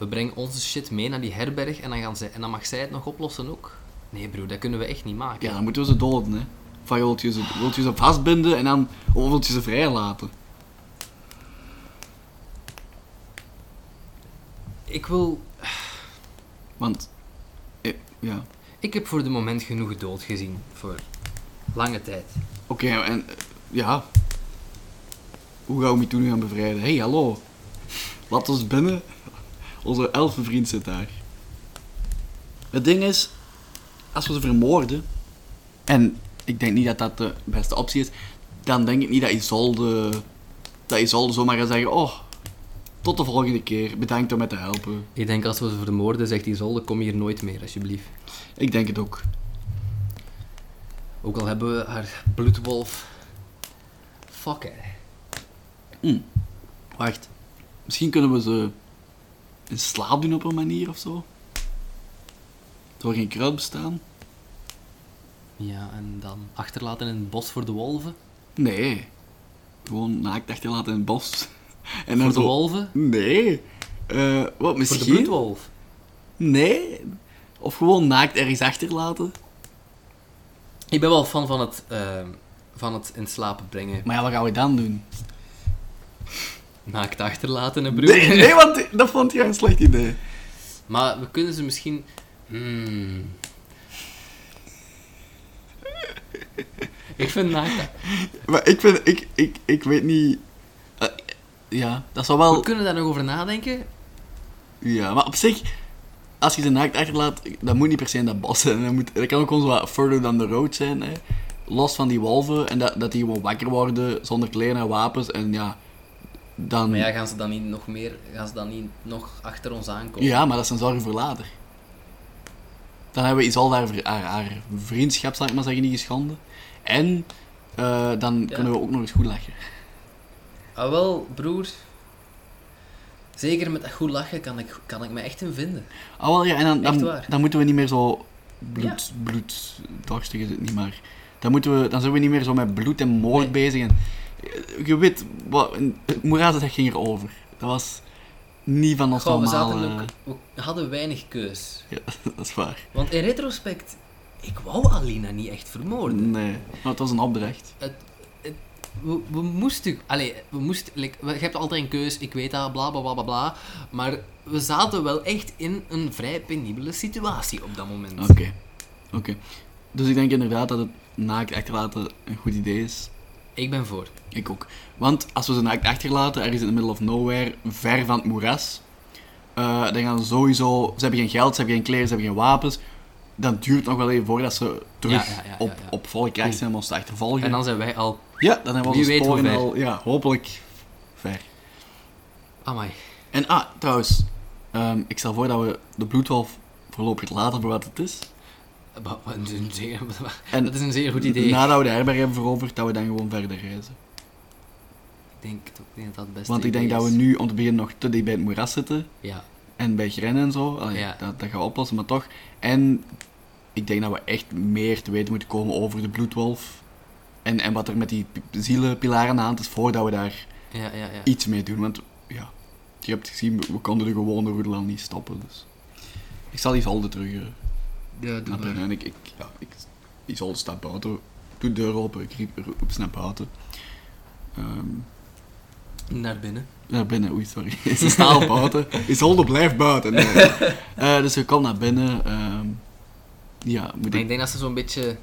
We brengen onze shit mee naar die herberg en dan, gaan zij, en dan mag zij het nog oplossen ook. Nee bro, dat kunnen we echt niet maken. Ja, dan moeten we ze doden, hè. Wilt je ze, wilt je ze vastbinden en dan... Of wilt je ze vrijlaten? Ik wil... Want... eh, ja... Ik heb voor de moment genoeg dood gezien. Voor lange tijd. Oké, en... eh, ja... Hoe gaan we Mitoen nu gaan bevrijden? hey, hallo. Laat ons binnen. Onze elfenvriend zit daar. Het ding is... Als we ze vermoorden... En ik denk niet dat dat de beste optie is... Dan denk ik niet dat Isolde... Dat Isolde zomaar gaat zeggen... Oh, tot de volgende keer. Bedankt om mij te helpen. Ik denk als we ze vermoorden, zegt Isolde, kom hier nooit meer alsjeblieft. Ik denk het ook. Ook al hebben we haar bloedwolf... Fuck hè. Wacht. Misschien kunnen we ze in slaap doen op een manier of zo? Door geen kruid bestaan? Ja, en dan achterlaten in het bos voor de wolven. Nee. Gewoon naakt achterlaten in het bos. En voor de zo... wolven. Nee. Eh, wat, Voor de misschien? bloedwolf. Nee. Of gewoon naakt ergens achterlaten. Ik ben wel fan van het, ehm, van het in slaap brengen. Maar ja, wat gaan we dan doen? Naakt achterlaten, hè, broer. Nee, nee want dat vond je een slecht idee. Maar we kunnen ze misschien... Hmm. Ik vind naakt... Maar ik vind, ik, ik, ik weet niet... eh, ja, dat zou We wel... kunnen daar nog over nadenken. Ja, maar op zich, als je ze naakt achterlaat, dat moet niet per se in dat bos zijn. Dat, moet, dat kan ook gewoon zo wat further down the road zijn, hè. Los van die wolven, en dat, dat die gewoon wakker worden, zonder kleren en wapens, en ja... Dan... Maar ja, gaan ze dan niet nog meer... Gaan ze dan niet nog achter ons aankomen? Ja, maar dat is een zorg voor later. Dan hebben we haar, vri- haar, haar vriendschap, zal ik maar zeggen, niet geschonden. En eh, dan Ja. kunnen we ook nog eens goed lachen. Ah, wel, broer. Zeker met dat goed lachen kan ik, kan ik me echt in vinden. Ah, wel, ja, en dan, dan, moeten we niet meer zo bloed, bloeddorstig is het niet maar. Dan, moeten we, dan zijn we niet meer zo met bloed en moord Nee. bezig. En, je weet, wat, Moeras ging erover. Dat was niet van ons Goh, we, normale... zaten ook, we hadden weinig keus. Ja, dat is waar. Want in retrospect, ik wou Alina niet echt vermoorden. Nee, maar het was een opdracht. Het, het, we, we moesten... Allee, we moesten... Like, we- je hebt altijd een keus, ik weet dat, bla bla bla bla bla. Maar we zaten wel echt in een vrij penibele situatie op dat moment. Oké, oké. Dus ik denk inderdaad dat het naakt achterlaten een goed idee is. Ik ben voor. Ik ook. Want als we ze naakt achterlaten, ergens in the middle of nowhere, ver van het moeras, eh, dan gaan ze sowieso... Ze hebben geen geld, ze hebben geen kleren, ze hebben geen wapens. Dan duurt het nog wel even voordat ze terug Ja, ja, ja, op, op volle kracht zijn om ons te achtervolgen. En dan zijn wij al... Ja, dan hebben we onze hoe sporen al... Ja, hopelijk ver. Amai. En ah, trouwens, ehm, ik stel voor dat we de bloedwolf voorlopig laten voor wat het is. Een- zeer- En Dat is een zeer goed idee. Nadat we de herberg hebben veroverd, dat we dan gewoon verder reizen. Ik denk, ook niet dat dat het beste Want ik denk dat we nu om te beginnen nog te dicht bij het moeras zitten. Ja. En bij Gren en zo. Allee, Ja. dat, dat gaan we oplossen, maar toch. En ik denk dat we echt meer te weten moeten komen over de bloedwolf. En, en wat er met die pi- zielenpilaren aan de hand is, voordat we daar Ja, ja, ja. iets mee doen. Want ja, je hebt gezien, we, we konden de gewone roedel niet stoppen. Dus. Ik zal Isolde terug eh, Ja, naar binnen. En ik, ik, ja, ik, Isolde staat buiten. Doe de deur open, ik riep, roep naar buiten. Ehm, Naar binnen. naar binnen, oei, sorry. Ze staat al buiten. Isolde blijft buiten. Nee. Eh, dus we komen naar binnen. ehm, ja, moet Maar ik... ik denk dat ze zo'n beetje...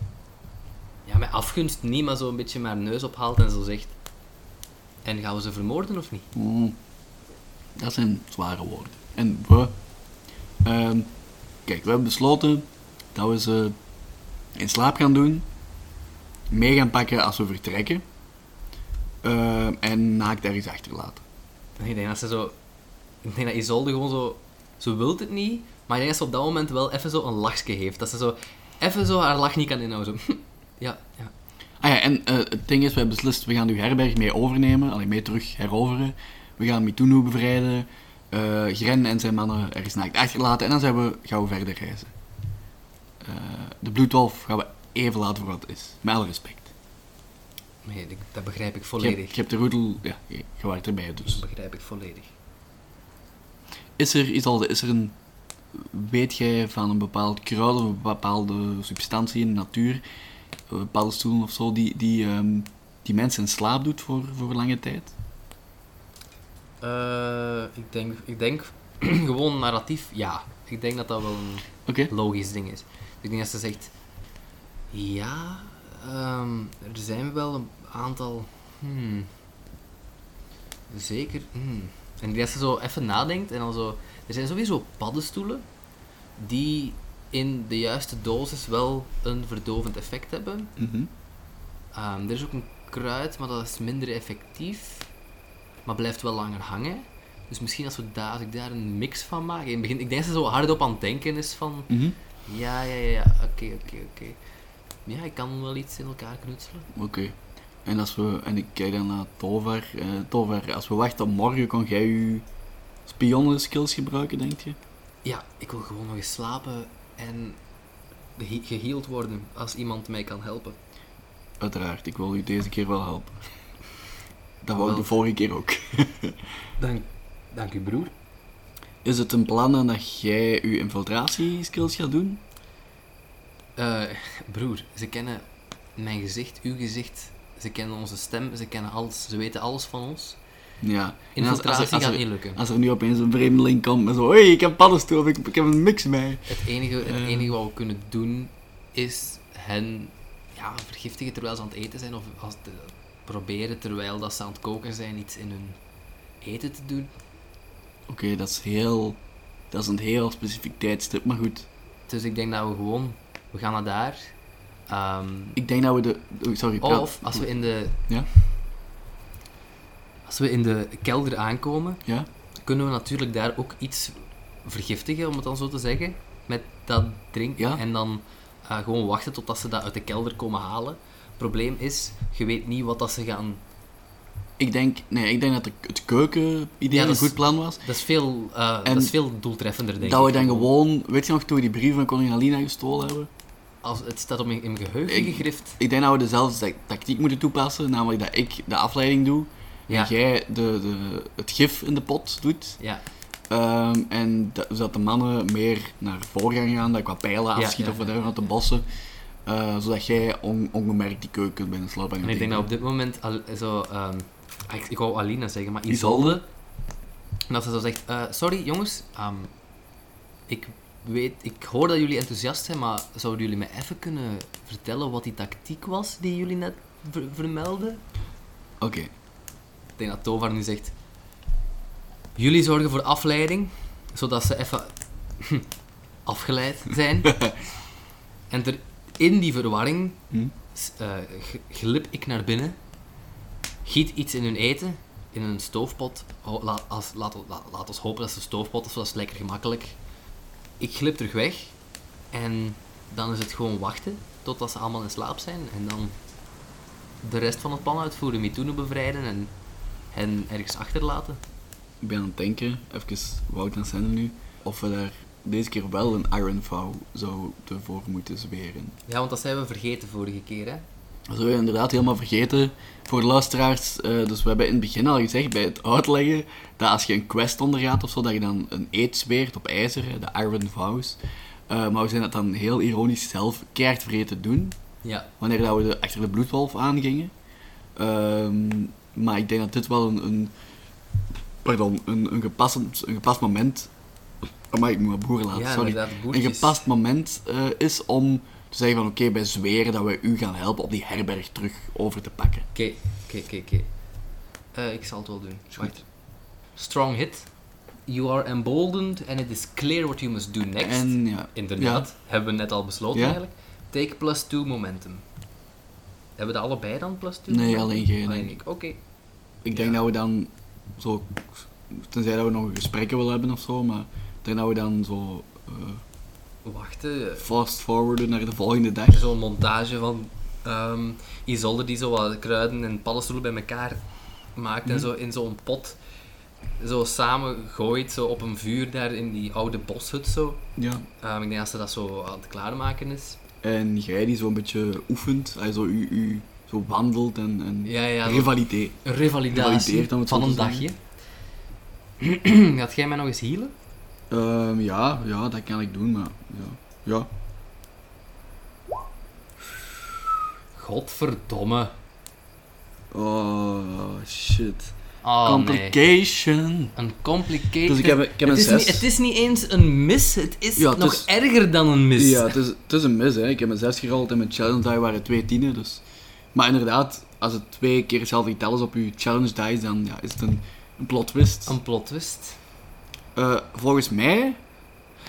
Ja, met afgunst niet, maar zo een beetje met haar neus ophaalt en zo zegt... En gaan we ze vermoorden of niet? Mm, dat zijn zware woorden. En we... ehm, kijk, we hebben besloten dat we ze in slaap gaan doen. Mee gaan pakken als we vertrekken. ehm, en naakt ergens achterlaten. Ik denk dat ze zo... Ik denk dat Isolde gewoon zo... Ze wilt het niet, maar ik denk dat ze op dat moment wel even zo een lachje heeft. Dat ze zo... Even zo haar lach niet kan inhouden. Zo. ja, ja. Ah ja, en eh, het ding is, we hebben beslist, we gaan uw herberg mee overnemen. Alleen mee terug heroveren. We gaan Mitunu bevrijden. eh, Gren en zijn mannen ergens naakt achterlaten. En dan zijn we, gaan we verder reizen. Eh, de bloedwolf gaan we even laten voor wat het is. Met alle respect. Nee, ik- dat begrijp ik volledig. je hebt de roedel, ja, je, je waart erbij dus. Dat begrijp ik volledig. Is er, Isolde, is er een, weet jij van een bepaald kruid of een bepaalde substantie in de natuur, een bepaalde stoelen of zo, die, die, ehm, die mensen in slaap doet voor, voor lange tijd? Eh, ik denk, ik denk gewoon narratief, ja. Ik denk dat dat wel een logisch ding is. Ik denk dat ze zegt, ja, ehm, er zijn wel een aantal, hmm, zeker, hmm. En dat ze zo even nadenkt en dan zo, er zijn sowieso paddenstoelen die in de juiste dosis wel een verdovend effect hebben. Mhm. Ehm, er is ook een kruid, maar dat is minder effectief. Maar blijft wel langer hangen. Dus misschien als, we daar, als ik daar een mix van maak. In het begin, ik denk dat ze zo hardop aan het denken is van... Mhm. Ja, ja, ja. Oké, oké, oké. Ja, ik kan wel iets in elkaar knutselen. Oké. En als we, en ik kijk dan naar Tovar. eh Tovar, als we wachten op morgen, kon jij je spionnen skills gebruiken, denk je? Ja, ik wil gewoon nog eens slapen en ge- geheeld worden als iemand mij kan helpen. Uiteraard, ik wil u deze keer wel helpen. Dat wou ik de vorige keer ook. Dank, dank u, broer. Is het een plan dat jij je infiltratieskills gaat doen? Eh, broer, ze kennen mijn gezicht, uw gezicht. Ze kennen onze stem, ze kennen alles. Ze weten alles van ons. Ja. En als- Infiltratie als, als, gaat niet lukken. als er nu opeens een vreemdeling komt met zo... Hé, ik heb paddenstoel, ik, ik heb een mix mee. Het enige, het Eh. enige wat we kunnen doen is hen ja, vergiftigen terwijl ze aan het eten zijn of als proberen terwijl dat ze aan het koken zijn iets in hun eten te doen. Oké, dat is heel... Dat is een heel specifiek tijdstip, maar goed. Dus ik denk dat we gewoon, we gaan naar daar. Ehm, Ik denk dat we de... oh, Sorry, praat. of als we in de, Ja? als we in de kelder aankomen, Ja? kunnen we natuurlijk daar ook iets vergiftigen, om het dan zo te zeggen, met dat drinken. Ja. En dan eh, gewoon wachten totdat ze dat uit de kelder komen halen. Probleem is, je weet niet wat dat ze gaan... Ik denk... Nee, ik denk dat de, het keuken-idee Ja, dat een goed plan was. Dat is veel, eh, En dat is veel doeltreffender, denk Dat we ik. dan gewoon... Weet je nog, toen we die brief van koningin Alina gestolen hebben? Als, het staat op mijn, in mijn geheugen Ik- gegrift. Ik denk dat we dezelfde tac- tactiek moeten toepassen. Namelijk dat ik de afleiding doe. Ja. En jij de, de, het gif in de pot doet. Ja, Ehm, en dat, zodat de mannen meer naar voren gaan gaan. Dat ik wat pijlen afschiet ja, of whatever uit de bossen. Eh, zodat jij on, ongemerkt die keuken kunt binnenslopen. en ik denk dat op dit moment al, zo... ehm, ik, ik wou Alina zeggen, maar Isolde? En dat ze zo zegt, eh, sorry jongens, ehm, ik weet, ik hoor dat jullie enthousiast zijn, maar zouden jullie me even kunnen vertellen wat die tactiek was die jullie net ver- vermelden? Oké. Ik denk dat Tovar nu zegt, jullie zorgen voor afleiding, zodat ze even afgeleid zijn. en er, in die verwarring Hm? eh, glip ik naar binnen, giet iets in hun eten, in een stoofpot. Ho- la- als, laat, la- laat ons hopen dat ze een stoofpot is, dat is lekker gemakkelijk. Ik glip terug weg en dan is het gewoon wachten totdat ze allemaal in slaap zijn en dan de rest van het plan uitvoeren, Mitoene bevrijden en hen ergens achterlaten. Ik ben aan het denken, even Wout en Sende nu, of we daar deze keer wel een Iron Vow zouden voor moeten zweren. Ja, want dat zijn we vergeten vorige keer, hè? Dat we inderdaad helemaal vergeten. Voor de luisteraars, eh, dus we hebben in het begin al gezegd, bij het uitleggen, dat als je een quest ondergaat of zo, dat je dan een eet zweert op ijzer, de Iron Vows. Eh, maar we zijn dat dan heel ironisch zelf keihard vergeten te doen, Ja. wanneer dat we de, achter de bloedwolf aangingen. Ehm, maar ik denk dat dit wel een, een, pardon, een, een, gepast, een gepast moment... Maar ik moet mijn boer laten, ja, sorry. Een gepast moment eh, is om zeggen van oké, wij zweren dat wij u gaan helpen op die herberg terug over te pakken. Oké, oké, oké. Eh, Ik zal het wel doen. Strong hit. You are emboldened and it is clear what you must do next. En ja, Inderdaad, hebben we net al besloten Ja. eigenlijk. Take plus 2 momentum. Hebben we dat allebei dan plus 2? Nee, alleen jij, denk ik. Oké. ik denk dat we dan zo, tenzij dat we nog gesprekken willen hebben of zo, maar ik denk dat we dan zo eh, Wachten. fast forwarden naar de volgende dag. Zo'n montage van ehm Isolde die zo wat kruiden en paddenstoelen bij elkaar maakt en Mhm. zo in zo'n pot zo samen gooit zo op een vuur daar in die oude boshut zo. Ja. Ehm, ik denk dat ze dat zo aan het klaarmaken is. En jij die zo'n beetje oefent, also u, u zo wandelt en, en Ja, ja. zo revalidatie zo van een zeggen. dagje. Gaat jij mij nog eens healen? Ehm, ja, ja, dat kan ik doen, maar ja. Ja, Godverdomme. oh shit. Oh nee. Complication. Een complicated... Dus ik heb, ik heb een het, is 6. niet, het is niet eens een mis, het is Ja, het nog is- erger dan een mis. Ja, het is, het is een mis, hè. Ik heb een 6 gerold en mijn challenge die waren twee tienen, dus... Maar inderdaad, als het twee keer hetzelfde getal is op je challenge dice, dan ja, is het een, een plot twist. Een plot twist. Eh, volgens mij...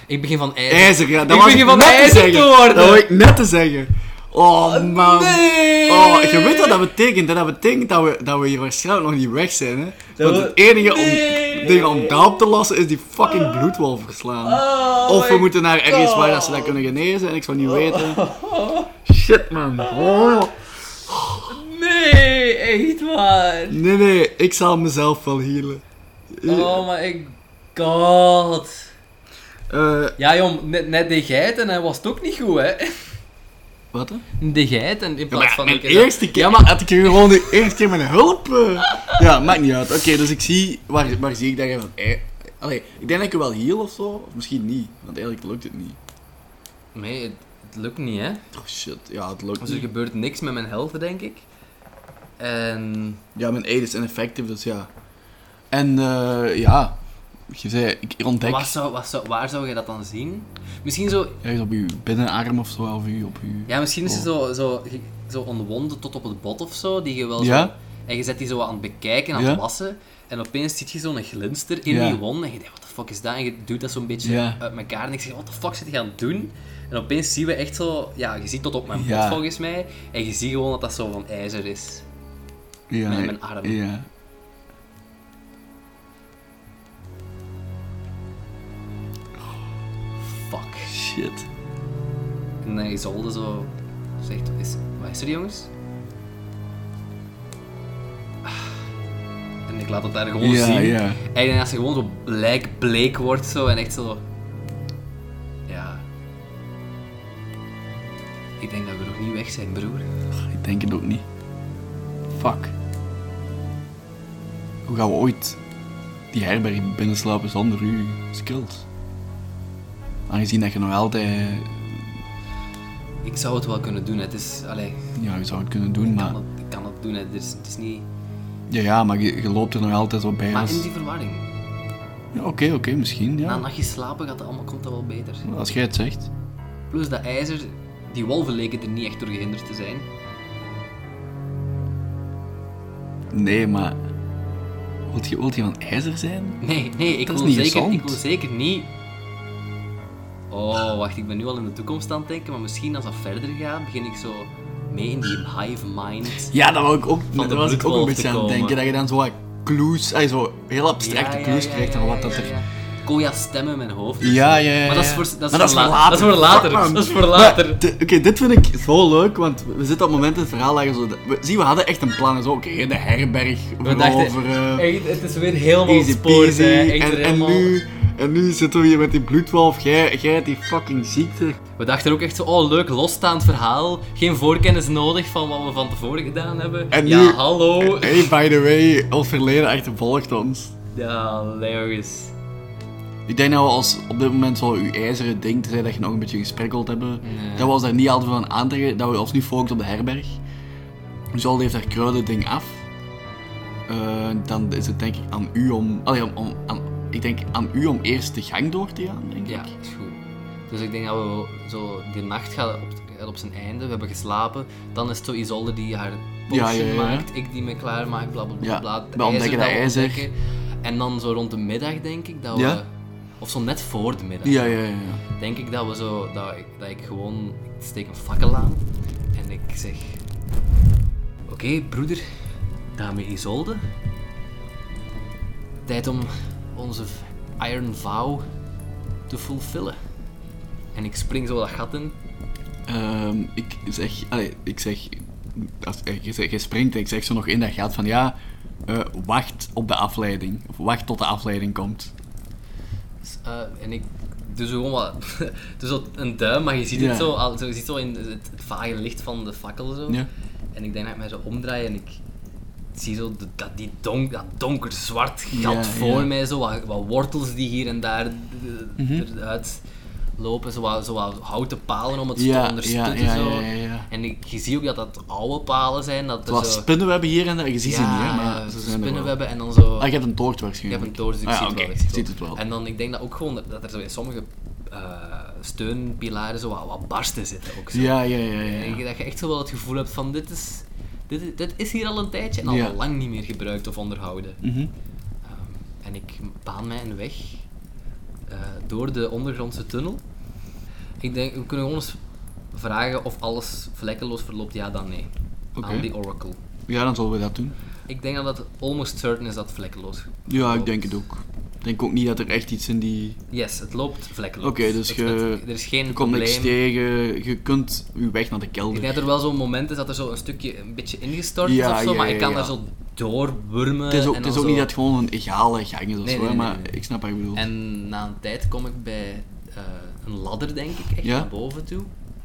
Ik begin van ijzer. IJzer, ja, dat Ik was begin ik van net te ijzer zeggen. te worden. Dat wou ik net te zeggen. Oh, man. Nee! Oh, je weet wat dat betekent, hè? Dat betekent dat we, dat we hier waarschijnlijk nog niet weg zijn, hè? Want we- het enige om, Nee. ding om dat op te lossen is die fucking bloedwolf verslaan. Oh of we moeten naar ergens waar dat ze dat kunnen genezen en ik zou niet weten. Shit, man. Oh. Nee, echt waar. Nee, nee, ik zal mezelf wel healen. Oh my god. Eh, Ja jong, net, net de geit en hij was het ook niet goed hè. wat dan? De geit en in Ja, plaats maar van... mijn een keer zo- eerste keer, ja, maar had ik gewoon de eerste keer mijn hulp? eh? Ja, maakt niet uit. Oké, dus ik zie, waar, waar zie ik dat je van Allee, ik denk dat ik wel heal of zo, of misschien niet. Want eigenlijk lukt het niet. Nee, het, het lukt niet, hè. Oh shit, ja, het lukt Dus er niet. gebeurt niks met mijn health, denk ik. En... Ja, mijn aid is ineffective, dus ja. En eh, ja, je zei, ik ontdek Wat zou, wat zou, waar zou je dat dan zien? Misschien zo... ergens op je binnenarm of zo, of je, op je... Ja, misschien is ze Oh. zo, zo, zo ontwonden tot op het bot of zo, die je wel Ja? zo... En je zet die zo aan het bekijken, aan Ja? het wassen. En opeens ziet je zo'n glinster in Ja. die wond. En je denkt, wat de fuck is dat? En je doet dat zo'n beetje uit elkaar. En ik zeg, wat de fuck zit je aan het doen? En opeens zien we echt zo... Ja, je ziet tot op mijn bot volgens mij. En je ziet gewoon dat dat zo van ijzer is. Ja, met mijn arm. Ja. Shit. En dan Isolde zo zegt, is, wat is er jongens? Ah. En ik laat het daar gewoon Ja, zien. ja. En als ze gewoon zo lijkbleek wordt zo en echt zo... Ja... Ik denk dat we nog niet weg zijn, broer. Ik denk het ook niet. Fuck. Hoe gaan we ooit die herberg binnenslapen zonder uw skills? Aangezien dat je nog altijd... Ik zou het wel kunnen doen. Het is... Allee, Ja, je zou het kunnen doen, ik maar... kan het, ik kan het doen. Het is, het is niet... Ja, ja, maar je, je loopt er nog altijd zo bij Maar als... in die verwarring. Ja, Oké, oké, misschien, Na ja. een nachtje slapen gaat dat allemaal, komt dat wel beter. Als jij het zegt. Plus dat ijzer... Die wolven leken er niet echt door gehinderd te zijn. Nee, maar... Wilt je, wilt je van ijzer zijn? Nee, nee, ik wil, zeker, gezond. ik wil zeker niet. Oh, wacht, ik ben nu al in de toekomst aan het denken, maar misschien als dat verder gaat, begin ik zo mee in die hive mind. Ja, dat, wou ik ook, Van de daar was ik ook een beetje aan het denken. Dat je dan zo wat clues, ay, zo heel abstracte clues krijgt van wat dat er... Koja stemmen in mijn hoofd. Ja, ja, ja. Maar dat is ja. voor, dat is Maar voor, la- Dat is voor later. Dat is voor later. Oké, dit vind ik zo leuk, want we zitten op het moment in het verhaal dat je zo... We, zie, we hadden echt een plan. Zo, oké, de herberg, We dachten, veroveren, echt, het is weer helemaal spoor, En, en, nu, en nu zitten we hier met die bloedwolf. Jij, jij die fucking ziekte. We dachten ook echt zo, oh leuk, losstaand verhaal. Geen voorkennis nodig van wat we van tevoren gedaan hebben. En ja, nu- hallo. Hey, by the way, ons verleden achtervolgt ons. Ja, Leogus. Ik denk dat we als op dit moment zo uw ijzeren ding, te zijn dat je nog een beetje gesprekkeld hebben, Nee. dat we ons daar niet altijd van aantrekken, dat we ons nu focussen op de herberg. Zolde heeft haar kruiden ding af. Eh, dan is het denk ik aan u om, allee, om, om aan, ik denk aan u om eerst de gang door te gaan, denk Ja, ik. is goed. Dus ik denk dat we zo, die nacht gaat op, op zijn einde. We hebben geslapen. Dan is het zo Isolde die haar potion Ja, ja, ja, ja. maakt. Ik die me klaar maak, bla bla bla. Ja, bla. We ontdekken dat ijzer. En dan zo rond de middag denk ik dat we... Ja? Of zo net voor de middag. Ja, ja, ja. ja. Denk ik dat we zo... Dat ik, dat ik gewoon... Ik steek een fakkel aan. En ik zeg... Oké, broeder. Dame Isolde. Tijd om onze Iron Vow te fulfillen. En ik spring zo dat gat in. Ehm, ik zeg, allee, ik zeg, als, eh, je, springt en ik zeg zo nog in dat gaat van ja, eh, wacht op de afleiding. Of wacht tot de afleiding komt. Dus, eh, en ik doe zo gewoon wat... zo een duim, maar je ziet het zo, je ziet zo in het, het vage licht van de fakkel zo. Ja. En ik denk dat ik mij zo omdraai en ik zie zo de- dat, die donk, dat donker zwart gat Ja, voor ja. mij, zo wat, wat wortels die hier en daar eh, Mhm. eruit lopen, zo wat, zo wat houten palen om het Ja, te ondersteunen. zo. En ik, je ziet ook dat dat oude palen zijn. Dat er Wat zo, spinnenwebben hier en daar, je ziet ze niet, hè, maar ze zijn spinnenwebben en dan zo... Ah, je hebt een toort Ik waarschijnlijk. heb een toren, dus ik Ah, zie het wel. ik zie het wel. En dan, ik denk dat ook gewoon dat er zo in sommige eh, steunpilaren zo wat, wat barsten zitten. Ook zo. Ja, ja, ja, ja. En ja. dat je echt zo wel het gevoel hebt van dit is, dit, is- dit is hier al een tijdje en al Ja. lang niet meer gebruikt of onderhouden. Mhm. Ehm, en ik baan mij een weg eh, door de ondergrondse tunnel. Ik denk, we kunnen gewoon eens vragen of alles vlekkeloos verloopt, ja dan nee. Oké. Aan die oracle. Ja, dan zullen we dat doen. Ik denk dat het almost certain is dat het vlekkeloos Ja, ik verloopt. denk het ook. Ik denk ook niet dat er echt iets in die... Yes, het loopt vlekkeloos. Oké, dus Het- je- het- er is geen Je komt niks probleem. tegen, je kunt je weg naar de Ik kelder. denk dat er wel zo'n moment is dat er zo een stukje een beetje ingestort Ja, is of zo, ja, maar ik kan daar zo doorwurmen. Het is ook, het is ook niet dat het gewoon een egale gang is of Nee, zo, nee, hè, nee, maar ik snap wat je bedoelt. En na een tijd kom ik bij eh, een ladder, denk ik, echt naar boven toe.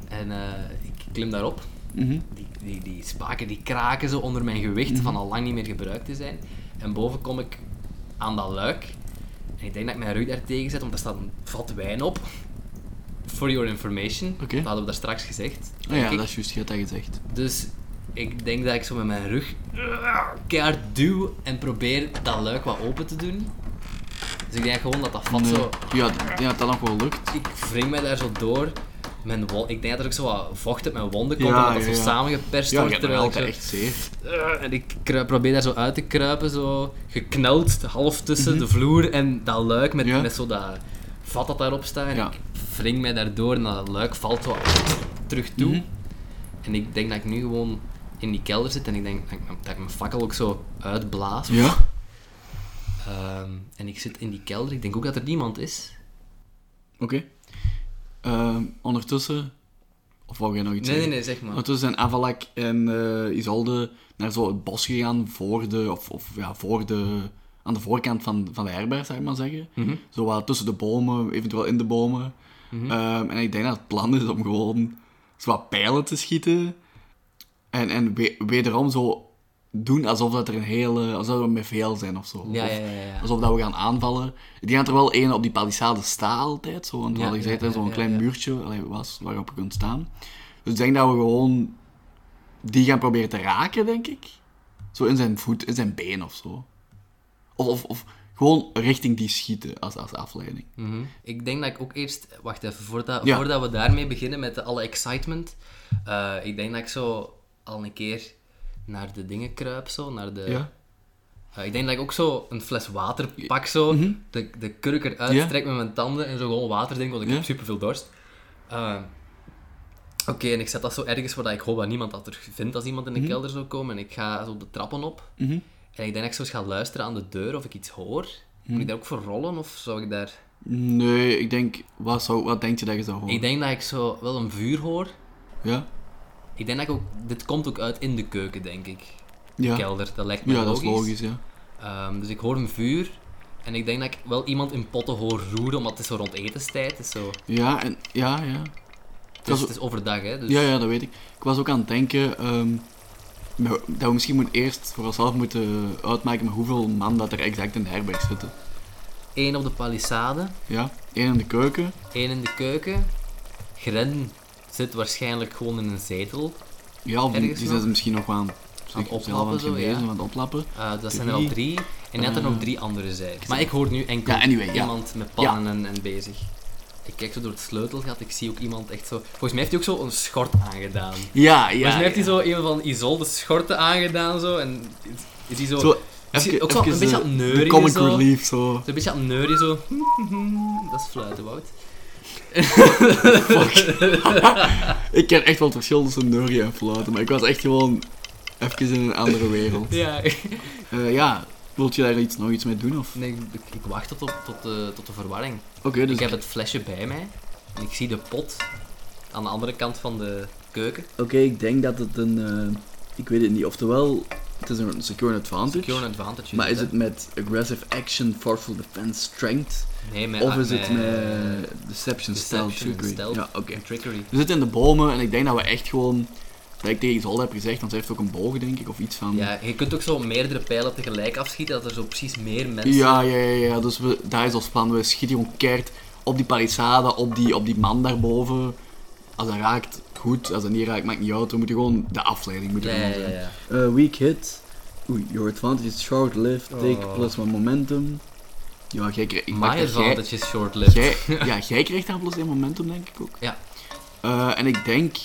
En eh, ik klim daarop. Mhm. Die, die, die spaken die kraken zo onder mijn gewicht Mhm. van al lang niet meer gebruikt te zijn. En boven kom ik aan dat luik. En ik denk dat ik mijn rug daar tegen zet, want daar staat een vat wijn op. For your information. Dat hadden we daar straks gezegd. Oh ja, ik. dat is juist, je had dat gezegd. Dus ik denk dat ik zo met mijn rug keihard duw en probeer dat luik wat open te doen. Dus ik denk gewoon dat dat vat Nee. zo... Ja, ik denk dat dat nog wel lukt. Ik wring mij daar zo door. Mijn ik denk dat er ook zo wat vocht uit mijn wonden komt, omdat dat zo samengeperst wordt. Terwijl ik zo- echt zeer. Eh, En ik kruip- probeer daar zo uit te kruipen, zo gekneld, half tussen Mhm. de vloer en dat luik met, met zo dat vat dat daarop staat. En. Ik wring mij daardoor en dat luik valt zo terug toe. Mhm. En ik denk dat ik nu gewoon in die kelder zit en ik denk dat ik, dat ik mijn fakkel ook zo uitblaas. Ja? Ehm, en ik zit in die kelder. Ik denk ook dat er niemand is. Oké. Ehm, ondertussen... Of wou jij nog iets Nee, nee, zeggen? nee, zeg maar. Ondertussen zijn Avalak en eh, Isolde naar zo het bos gegaan voor de... Of, of ja, voor de... Aan de voorkant van, van de herberg, zou ik maar zeggen. Mhm. Zo wat tussen de bomen, eventueel in de bomen. Ehm, en ik denk dat het plan is om gewoon zo wat pijlen te schieten. En, en we- wederom zo doen alsof dat er een hele... Alsof we met veel zijn of zo. Ja, Of ja, ja. Alsof dat we gaan aanvallen. Ik denk dat er wel één op die palissade staat altijd. Zo, want dat er zo'n klein muurtje allee, was waarop je kunt staan. Dus ik denk dat we gewoon die gaan proberen te raken, denk ik. Zo in zijn voet, in zijn been of zo. Of, of, of gewoon richting die schieten als, als afleiding. Mhm. Ik denk dat ik ook eerst... Wacht even, voordat, voordat we daarmee beginnen met alle excitement. eh, ik denk dat ik zo al een keer naar de dingen kruip, zo. Naar de... Ja. Eh, ik denk dat ik ook zo een fles water pak, zo. Mhm. De, de kurk eruit Ja. trek met mijn tanden en zo gewoon water drink, want ik Ja. heb superveel dorst. Eh, Oké, en ik zet dat zo ergens waar ik hoop dat niemand dat terug vindt als iemand in de Mhm. kelder zou komen. En ik ga zo de trappen op. Mhm. En ik denk dat ik zo eens ga luisteren aan de deur of ik iets hoor. Moet ik daar ook voor rollen of zou ik daar... Nee, ik denk... Wat, zou, wat denk je dat je zou horen? Ik denk dat ik zo wel een vuur hoor. Ja? Ik denk dat ik ook... Dit komt ook uit in de keuken, denk ik. Ja. Kelder, dat lijkt me Ja, logisch. dat is logisch, ja. Ehm, dus ik hoor een vuur. En ik denk dat ik wel iemand in potten hoor roeren, omdat het is zo rond etenstijd. Het is zo... Ja, en... Ja, ja. Het is, is- het is overdag, hè. Dus... Ja, ja, dat weet ik. Ik was ook aan het denken ehm, dat we misschien moeten eerst voor onszelf moeten uitmaken met hoeveel man dat er exact in de herberg zitten. Eén op de palissade, Ja, één in de keuken. één in de keuken. Gren zit waarschijnlijk gewoon in een zetel. Ja, of die, die misschien nog aan, Aan oplappen aan het zo, ja. aan het oplappen. Eh, dat zijn er al drie. En net er Eh, nog drie andere zijn. Maar ik hoor nu enkel anyway, iemand met pannen en, en bezig. Ik kijk zo door het sleutelgat, ik zie ook iemand echt zo... Volgens mij heeft hij ook zo een schort aangedaan. Ja, ja. Volgens mij heeft hij ja. zo een van Isolde schorten aangedaan, zo. En is, hij zo... Zo, even- ook zo een beetje eh, aan neurien comic zo. relief, zo. Zo'n beetje aan het neurien, zo. Dat is fluiten, Wout. Ik ken echt wel het verschil tussen neurien en fluiten, maar ik was echt gewoon even in een andere wereld. Ja. Eh, ja, wilt je daar iets, nog iets mee doen? Of? Nee, ik, ik wacht tot, op, tot, de, tot de verwarring. Oké, dus Ik heb het flesje bij mij. En ik zie de pot aan de andere kant van de keuken. Oké, ik denk dat het een... eh, ik weet het niet. Oftewel, het is een secure advantage. Secure advantage. maar is het met aggressive action, forceful defense, strength? Nee, met, of is het met met deception, stealth, trickery? stealth Ja, oké. trickery. We zitten in de bomen en ik denk dat we echt gewoon... Dat ik tegen Isolde heb gezegd, want zij heeft ook een boog, denk ik, of iets van... Ja, je kunt ook zo meerdere pijlen tegelijk afschieten, dat er zo precies meer mensen... ja, ja, ja, ja. Dus we, daar is ons plan. We schieten gewoon keert op die palissade, op die, op die man daarboven. Als dat raakt, goed. Als dat niet raakt, maakt niet uit. We moeten gewoon de afleiding moeten Ja. Uh, weak hit. Oei, your advantage is short-lived. Take Oh. plus one momentum. Ja, jij krijgt... ik My advantage is short-lived. Jij, ja, jij krijgt daar plus één momentum, denk ik ook. Ja. Eh, en ik denk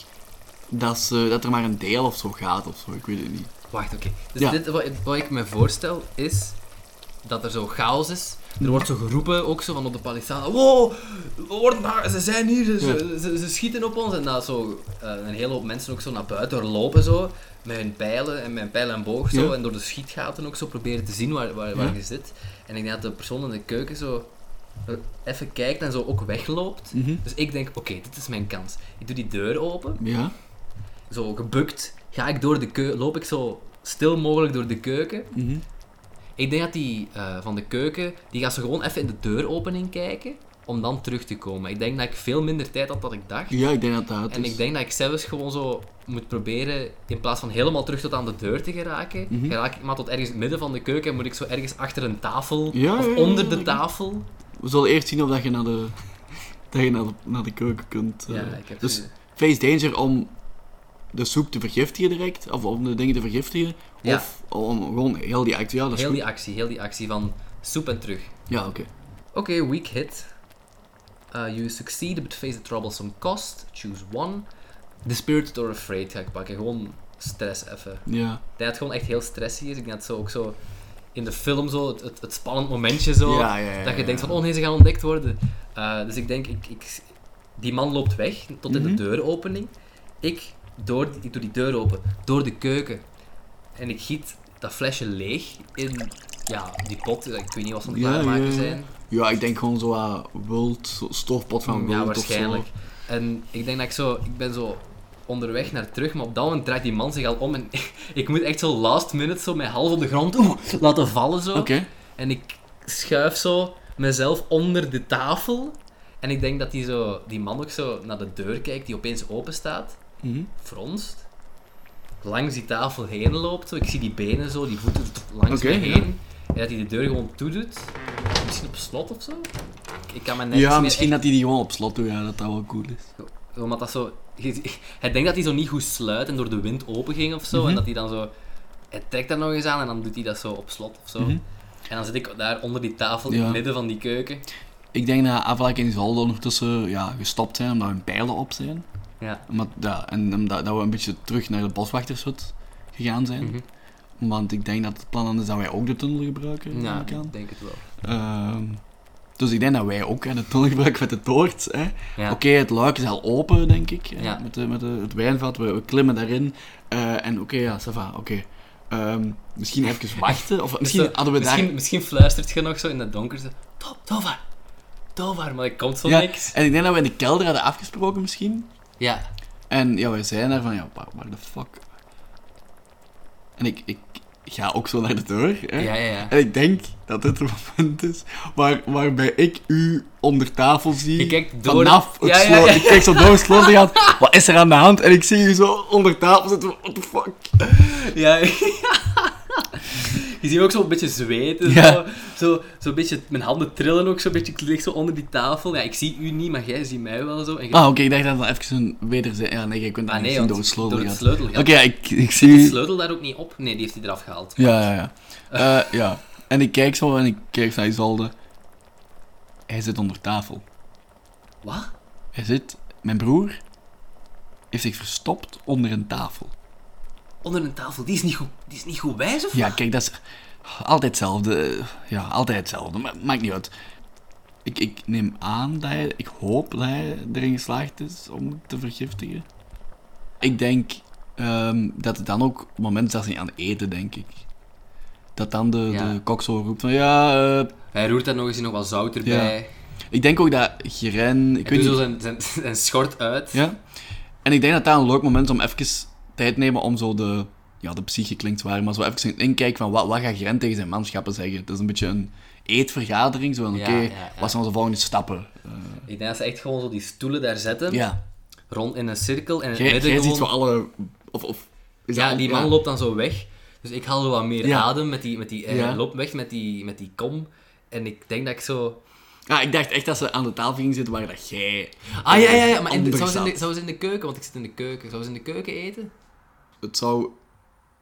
dat, ze, dat er maar een deel of zo gaat of zo. Ik weet het niet. Wacht, oké. Dus Ja. dit, wat, wat ik me voorstel is dat er zo chaos is. Er wordt zo geroepen, ook zo van op de palissade. Wow, daar, ze zijn hier, ze, ze, schieten op ons. En dat zo eh, een hele hoop mensen ook zo naar buiten lopen zo. Met hun pijlen en een pijl en boog zo. Ja. En door de schietgaten ook zo proberen te zien waar, waar, waar Ja. je zit. En ik denk dat de persoon in de keuken zo er even kijkt en zo ook wegloopt. Mhm. Dus ik denk, oké, dit is mijn kans. Ik doe die deur open Ja. zo gebukt, ga ik door de keuken, loop ik zo stil mogelijk door de keuken. Mhm. Ik denk dat die eh, van de keuken, die gaat zo gewoon even in de deuropening kijken. om dan terug te komen. Ik denk dat ik veel minder tijd had dan ik dacht. Ja, ik denk dat dat En is. ik denk dat ik zelfs gewoon zo moet proberen, in plaats van helemaal terug tot aan de deur te geraken, geraak ik maar tot ergens in het midden van de keuken en moet ik zo ergens achter een tafel Ja, of ja, ja, onder de tafel. We zullen eerst zien of dat je naar de, dat je naar de, naar de keuken kunt. eh. Ja, ik heb dus face danger om de soep te vergiftigen direct, of om de dingen te vergiftigen, Ja. of om gewoon heel die actie. Ja, dat is heel goed. die actie, heel die actie van soep en terug. Ja, oké. Oké, weak hit. Uh, you succeed but face a troublesome cost. Choose one. Dispirited or afraid ga ik pakken. Gewoon stress even. Ja. Dat het gewoon echt heel stressy is. Ik denk dat zo ook zo in de film zo, het, het, het spannend momentje zo. Ja, ja, ja, dat je denkt van, oh nee, ze gaan ontdekt worden. Uh, dus ik denk, ik, ik, die man loopt weg tot in Mhm. de deuropening. Ik, door, die- ik doe die deur open, door de keuken. En ik giet dat flesje leeg in ja, die pot. Ik weet niet wat Ja, klaarmaker ja, ja. zijn. Ja, ik denk gewoon zo aan wild, zo stoofpot van wild Ja, of waarschijnlijk. zo. En ik denk dat ik zo, ik ben zo onderweg naar terug, maar op dat moment draait die man zich al om en ik moet echt zo last minute zo mijn half op de grond oeh, laten vallen zo. En ik schuif zo mezelf onder de tafel. En ik denk dat die, zo, die man ook zo naar de deur kijkt, die opeens open staat, Mhm. fronst, langs die tafel heen loopt. Zo. Ik zie die benen zo, die voeten langs Oké, mij ja. heen. En dat hij de deur gewoon toedoet. Misschien op slot of zo. Ik, ik kan me nergens Ja, misschien echt- dat hij die gewoon op slot doet, ja, dat dat wel cool is. omdat dat zo... Hij denkt dat hij zo niet goed sluit en door de wind open ging of zo. Mhm. En dat hij dan zo... Hij trekt daar nog eens aan en dan doet hij dat zo op slot of zo. Mhm. En dan zit ik daar onder die tafel in het midden van die keuken. Ik denk dat Avalak en Isolde ondertussen ja, gestopt zijn omdat hun pijlen op zijn. Ja. Omdat, ja, en omdat dat we een beetje terug naar de boswachtershut gegaan zijn. Mhm. Want ik denk dat het plan dan is dat wij ook de tunnel gebruiken. Ja, ik denk het wel. Ehm, dus ik denk dat wij ook hè, de tunnel gebruiken met de toort. hè. Ja. Oké, het luik is al open, denk ik. Ja. Met, de, met de, het wijnvat, we, we klimmen daarin. Eh, en oké, ja, ça va, oké. Ehm, misschien even wachten. Of misschien Zo, hadden we misschien, daar... misschien fluistert je nog zo in het donker. Zo, Top, Tovar! Tovar! Maar er komt zo Ja, niks. en ik denk dat we in de kelder hadden afgesproken misschien. Ja. En ja, wij zijn daar van, ja, waar, de fuck... En ik, ik ga ook zo naar de deur. Hè? Ja, ja, ja. En ik denk dat dit een moment is waar, waarbij ik u onder tafel zie. Je kijkt door Vanaf het Ja, ja, ja. Ik kijk zo door het slot en wat is er aan de hand? En ik zie u zo onder tafel zitten. What the fuck? Ja. Je ziet ook zo een beetje zweten. Ja. Zo, zo, zo een beetje, mijn handen trillen ook zo'n beetje. Ik lig zo onder die tafel. Ja, ik zie u niet, maar jij ziet mij wel zo. En Ah, oké, ik dacht dat dat even een wederzijn... Ja, nee, je kunt dat Ah, niet nee, zien door het sleutel. door het sleutelgat. Oké, ja, ik, ik zie Zit de sleutel daar ook niet op? Nee, die heeft hij eraf gehaald. Ja, ja, ja. Eh, ja. En ik kijk zo en ik kijk naar Isolde. Hij zit onder tafel. Wat? Hij zit... Mijn broer heeft zich verstopt onder een tafel. Onder een tafel. Die is niet goed, die is niet goed wijs of Ja, kijk, dat is altijd hetzelfde. Ja, altijd hetzelfde. Maar maakt niet uit. Ik, ik neem aan dat hij... Ik hoop dat hij erin geslaagd is om te vergiftigen. Ik denk ehm, dat het dan ook... Op het moment zelfs niet aan eten, denk ik. Dat dan de, Ja. de kok zo roept van... Ja, eh, Hij roert daar nog eens nog wat zout erbij. ik denk ook dat Geren... Ik Hij weet doet niet... zo zijn, zijn, zijn schort uit. Ja. En ik denk dat dat een leuk moment is om even tijd nemen om zo de... Ja, de psyche klinkt zwaar, maar zo even een inkijk van wat, wat gaat Gren tegen zijn manschappen zeggen. Het is een beetje een eetvergadering, zo van oké, Ja, ja, ja. wat zijn onze volgende stappen? Eh, Ik denk dat ze echt gewoon zo die stoelen daar zetten. ja. Rond in een cirkel. En in het Jij, midden ziet gewoon... zo alle... Of, of, is Ja, die man loopt dan zo weg. Dus ik haal zo wat meer Ja. adem met die... Met die Ja. loopt weg met die, met die kom. En ik denk dat ik zo... Ah, ik dacht echt dat ze aan de tafel gingen zitten waar dat jij... Ah, ja, ja, ja. Maar in de, zou, ze in de, zat. zou ze in de keuken... Want ik zit in de keuken. Zou ze in de keuken eten? Het zou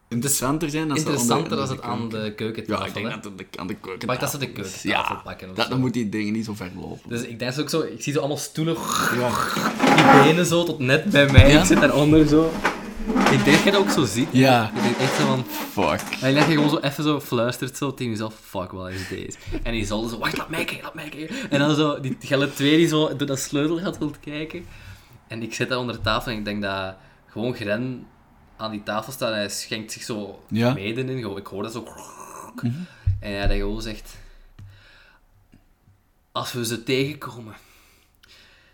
interessanter zijn als Interessanter als het aan de keukentafel. Ja, ik denk dat het aan de keuken. Wacht, dat ze de keukentafel pakken of dat, dan moet die dingen niet zo ver lopen. Dus ik denk ook zo... Ik zie zo allemaal stoelen... Ja. Die benen zo tot net bij mij. Ja? Ik zit daaronder zo. Ik denk dat je dat ook zo ziet. Ja. Ik denk echt zo van... Fuck. En leg je gewoon zo even zo fluistert zo tegen jezelf, fuck, wat is deze? En die zal zo, wacht, laat mij kijken, laat mij kijken. En dan zo, die gelle twee die zo door dat sleutelgat wilt kijken. En ik zit daar onder de tafel en ik denk dat gewoon Gren aan die tafel staat en hij schenkt zich zo Ja. mede in. Gewoon, Ik hoor dat zo. En hij dat gewoon zegt, als we ze tegenkomen,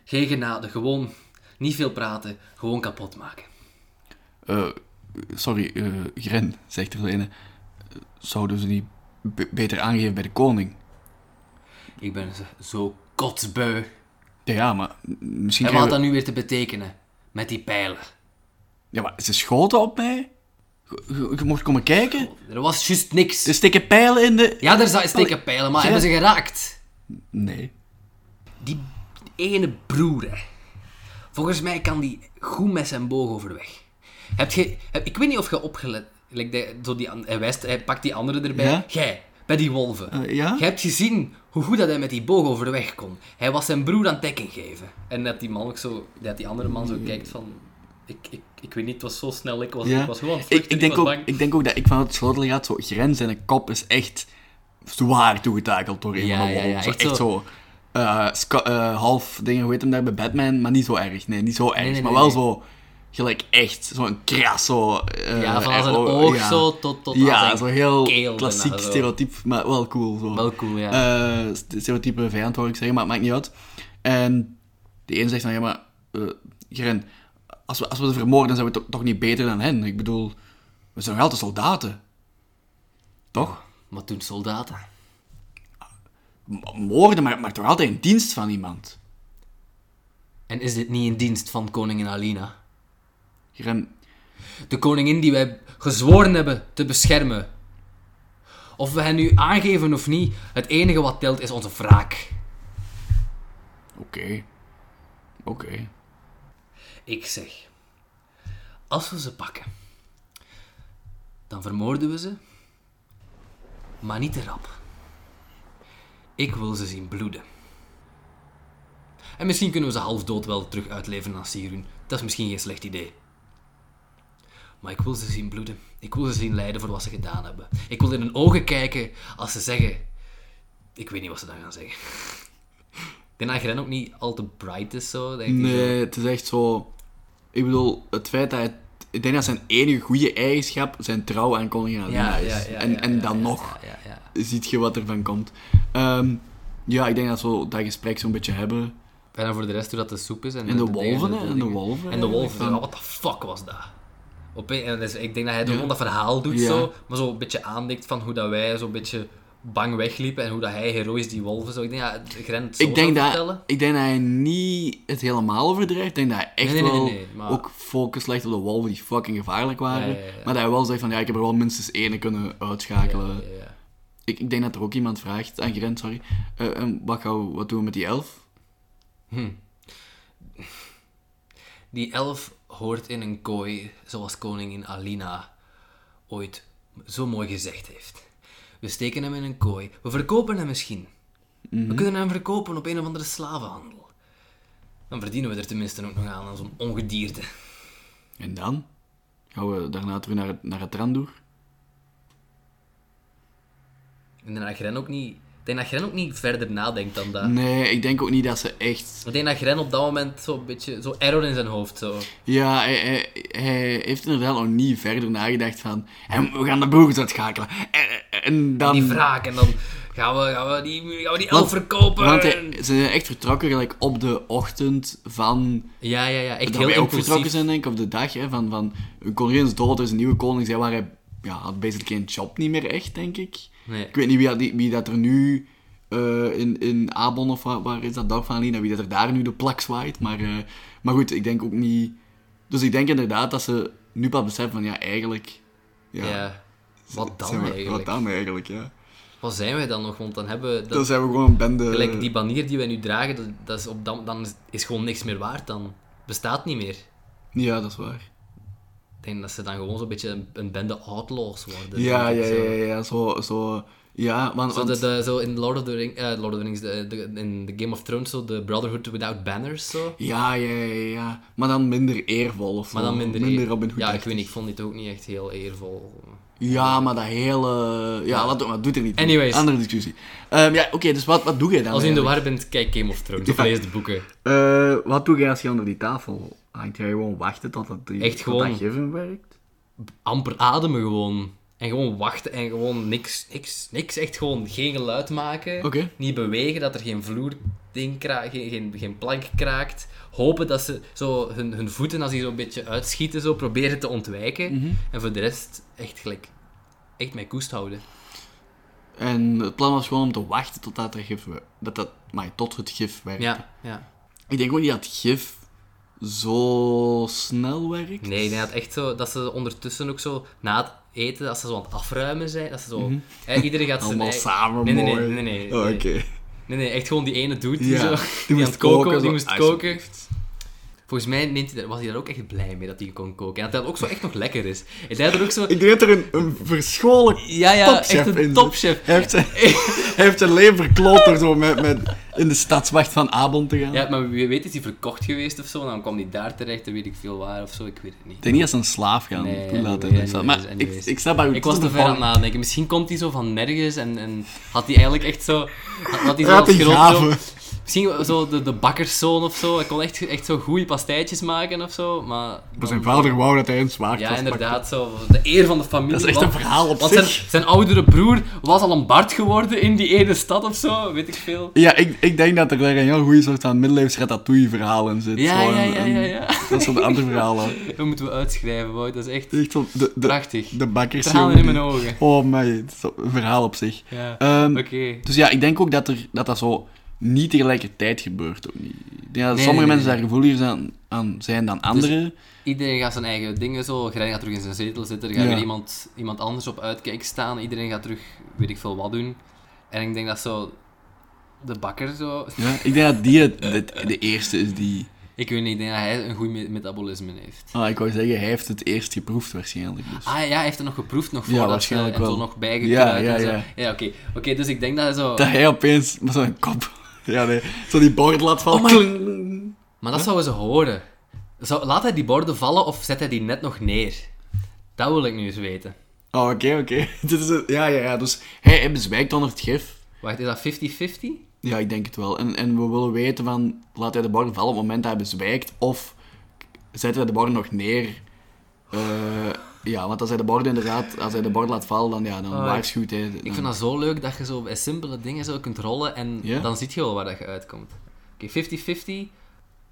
geen genade, gewoon niet veel praten, gewoon kapot maken. Sorry, Gren, zegt er ene. Zouden ze niet be- beter aangeven bij de koning? Ik ben zo- kotsbeu. Ja, maar misschien... En wat krijgen dat nu weer te betekenen? Met die pijlen. Ja, maar ze schoten op mij. Je, mocht komen kijken. Er was juist niks. Er steken pijlen in de... Ja, er steken pijlen, maar hebben ze geraakt? Nee. Die ene broer, hè. Volgens mij kan die goed met zijn boog overweg. Heb je, heb, ik weet niet of je opgelet... like de- zo die, hij, wijst, hij pakt die andere erbij. Ja? Jij, bij die wolven. Eh, ja? Je hebt gezien hoe goed dat hij met die boog overweg kon. Hij was zijn broer aan het dekking geven. En dat die man ook zo... Dat die andere man zo kijkt van... Ik, ik, ik weet niet, het was zo snel. Ik was, Ja. ik was gewoon aan het Ik, vluchten, ik, denk ook, ik denk ook dat ik van het sleutel gaat, zo grens en een kop is echt zwaar toegetakeld door een Ja, van de ja, ja. Zo, echt zo. eh, eh, half dingen, hoe heet hem daar bij Batman, maar niet zo erg. Nee, niet zo erg, nee, maar nee, wel zo... Gelijk echt, zo'n kras, zo... eh, Ja, van zijn oh, oog ja. zo tot, tot Ja, zo heel keel klassiek stereotyp, maar wel cool. Zo. Wel cool, ja. Stereotype vijand, wou ik zeggen, maar het maakt niet uit. En de een zegt van, ja, maar... eh Geren, als we, als we ze vermoorden, zijn we toch, toch niet beter dan hen? Ik bedoel, we zijn nog altijd soldaten. Toch? Wat doen soldaten? Moorden maar, maar toch altijd in dienst van iemand. En is dit niet in dienst van koningin Alina? De koningin die wij gezworen hebben te beschermen. Of we hen nu aangeven of niet, het enige wat telt is onze wraak. oké. Oké. Ik zeg, als we ze pakken, dan vermoorden we ze, maar niet te rap. Ik wil ze zien bloeden. En misschien kunnen we ze half dood wel terug uitleveren aan Sirun. Dat is misschien geen slecht idee. Maar ik wil ze zien bloeden. Ik wil ze zien lijden voor wat ze gedaan hebben. Ik wil in hun ogen kijken als ze zeggen... Ik weet niet wat ze dan gaan zeggen. Ik denk dat Gren ook niet al te bright is zo. Denk ik zo. Nee, het is echt zo... Ik bedoel, het feit dat hij... Ik denk dat zijn enige goede eigenschap zijn trouw aan koningin Alina is. en en dan ja, nog Ja, ja, ja. ziet je wat er van komt. Ehm, ja, ik denk dat we dat gesprek zo'n beetje hebben. En dan voor de rest hoe dat de soep is. En, En de wolven, de en de wolven, En de wolven. van- Ja, What the fuck was dat? Op en dus, ik denk dat hij Ja. gewoon dat verhaal doet Ja. zo, maar zo een beetje aandikt van hoe dat wij zo'n beetje bang wegliepen en hoe dat hij heroïs die wolven zo. Ik denk het zo Ik denk, dat, vertellen. ik denk dat hij niet het helemaal overdrijft. Ik denk dat hij echt Nee, nee, nee, wel maar- ook focus legt op de wolven die fucking gevaarlijk waren. Ja, ja, ja. Maar dat hij wel zegt van, ja, ik heb er wel minstens ene kunnen uitschakelen. Ja, ja, ja. Ik, ik denk dat er ook iemand vraagt, aan Grant, sorry. en wat, gaan we, wat doen we met die elf? Die elf hoort in een kooi, zoals koningin Alina ooit zo mooi gezegd heeft. We steken hem in een kooi. We verkopen hem misschien. We kunnen hem verkopen op een of andere slavenhandel. Dan verdienen we er tenminste ook nog aan, aan zo'n ongedierte. En dan? Gaan we daarna terug naar het, naar het Randoer? Denk dat Gren ook niet, ik denk dat Gren ook niet verder nadenkt dan dat. Nee, ik denk ook niet dat ze echt... Ik denk dat Gren op dat moment zo'n beetje, zo error in zijn hoofd, zo. Ja, hij, hij, hij heeft inderdaad nog niet verder nagedacht van... En we gaan de broers uitschakelen. En, en dan... Die wraak, en dan gaan we, gaan we, die, gaan we die elf Want- verkopen. Want hij, ze zijn echt vertrokken gelijk op de ochtend van... Ja, ja, ja, echt dat heel wij ook impulsief. vertrokken zijn, denk ik, op de dag hè, van, van... Koningin is dood, er is een nieuwe koning. Zij waren... Ja, had basically geen job niet meer echt, denk ik. Nee. Ik weet niet wie, dat- wie dat er nu... eh, in, in Abon of waar, waar is dat dorp van Alina, wie dat er daar nu de plak zwaait. Maar, eh, maar goed, ik denk ook niet... Dus ik denk inderdaad dat ze nu pas beseffen van ja, eigenlijk... Ja. Ja, Wat dan we- eigenlijk? Wat dan eigenlijk, ja. Wat zijn wij dan nog? Want dan hebben we... Dat, Dan zijn we gewoon een bende... Gelijk die banier die wij nu dragen, dat, dat is op dan is, is gewoon niks meer waard. Dan bestaat niet meer. Ja, dat is waar. Ik denk dat ze dan gewoon zo'n beetje een, een bende outlaws worden. Ja, ja, ja, ja, ja, zo... zo ja. Zo, want- de, de, zo in Lord of the, Ring, eh, Lord of the Rings, de, de- in The Game of Thrones, zo de Brotherhood Without Banners, zo. Ja, ja, ja, ja. Maar dan minder eervol of zo. Maar dan minder... Minder Robin Hood. Ja, ik weet niet, ik vond dit ook niet echt heel eervol. Ja, maar dat hele... Ja, maar, doet er niet. Anyways. Andere discussie. Ehm, ja, oké, dus wat, wat doe jij dan Als je in de war bent, kijk Game of Thrones of Ja. lees de boeken. Eh, wat doe jij als je onder die tafel hangt? Ga je gewoon wachten tot dat, die, Echt tot gewoon- dat given werkt? amper ademen gewoon. En gewoon wachten en gewoon niks, niks, niks. Echt gewoon geen geluid maken. Niet bewegen, dat er geen vloerding kraakt, geen, geen, geen plank kraakt. Hopen dat ze zo hun, hun voeten, als die zo'n beetje uitschieten, zo proberen te ontwijken. Mhm. En voor de rest echt gelijk, echt mijn koest houden. En het plan was gewoon om te wachten tot dat, er gif, dat, dat maar tot het gif werkt. Ja, ja. Ik denk ook niet dat gif zo snel werkt. Nee, ik denk dat echt zo, dat ze ondertussen ook zo, na het eten, als ze zo aan het afruimen zijn, dat ze zo, hè, iedereen gaat zijn Mhm. Allemaal eigen- samen Nee, nee, nee, mooi. nee, nee, Oh, nee. Oké. Nee, nee, echt gewoon die ene dude die, Ja, zo, die die, aan moest het koken, koken, die moest alsjeblieft. Volgens mij was hij daar ook echt blij mee dat hij kon koken. En dat dat ook zo echt nog lekker is. En hij had er ook zo... Ik denk dat er een, een verscholen Ja, ja, topchef echt een topchef. Hij heeft hij heeft zijn leven verkloot door zo met, met in de stadswacht van Abon te gaan. Ja, maar wie weet is hij verkocht geweest of zo, en dan kwam hij daar terecht en weet ik veel waar of zo, ik weet het niet. Ik denk niet als een slaaf gaan Nee, toelaten. anyways, maar ik, ik snap waar Ik was te ver aan het nadenken. Misschien komt hij zo van nergens en, en had hij eigenlijk echt zo... Had, had hij zo Misschien zo de, de bakkerszoon of zo. Hij kon echt, echt zo goede pastijtjes maken of zo, maar... Maar zijn vader wou dat hij een zwaard Ja, inderdaad, zo. De eer van de familie. Dat is echt een verhaal op Want zich. zijn, zijn oudere broer was al een Bart geworden in die ene stad of zo, weet ik veel. Ja, ik, ik denk dat er daar een heel goede soort van middeleeuws ratatouille verhaal in zit. Ja, Zo ja, een- ja, een- ja, ja. Dat soort andere verhalen. Dat moeten we uitschrijven, Wout. Dat is echt Echt zo, de, de, prachtig. de bakkers. Tranen in mijn ogen. Oh, het is een verhaal op zich. Ja. Ehm, Oké. Dus ja, ik denk ook dat, er, dat dat zo niet tegelijkertijd gebeurt. Ook niet. Ik denk dat Nee, sommige nee, mensen nee, daar gevoeliger zijn, aan zijn dan anderen. Iedereen gaat zijn eigen dingen zo. Grijn gaat terug in zijn zetel zitten. Er gaat Ja. weer iemand, iemand anders op uitkijk staan. Iedereen gaat terug, weet ik veel wat doen. En ik denk dat zo... De bakker zo... Ja, ik denk dat die het, de, de eerste is die... Ik weet niet, ik denk dat hij een goed me- metabolisme heeft. Ah, ik wou zeggen, hij heeft het eerst geproefd waarschijnlijk. Dus. Ah ja, hij heeft er nog geproefd nog Ja, voordat waarschijnlijk en wel. nog bijgekruid Ja, ja, en zo. ja. Ja, oké. Oké, dus ik denk dat hij zo... Dat hij opeens met zo'n kop... Ja, nee. Zo die bord laat vallen. Oh my-. Maar dat zouden ze horen. Zou, laat hij die borden vallen of zet hij die net nog neer? Dat wil ik nu eens weten. Oh, oké, oké. Ja, ja, ja. Dus hij, hij bezwijkt onder het gif. Wacht, is dat 50-50? Ja, ik denk het wel. En, en we willen weten van... Laat hij de borden vallen op het moment dat hij bezwijkt? Of zet hij de borden nog neer? Eh, ja, want als hij de borden inderdaad... Als hij de borden laat vallen, dan, ja, dan Oh, waarschuwt hij. Ik dan- vind dat zo leuk dat je zo bij simpele dingen zo kunt rollen en dan zie je wel waar dat je uitkomt. Oké, 50-50.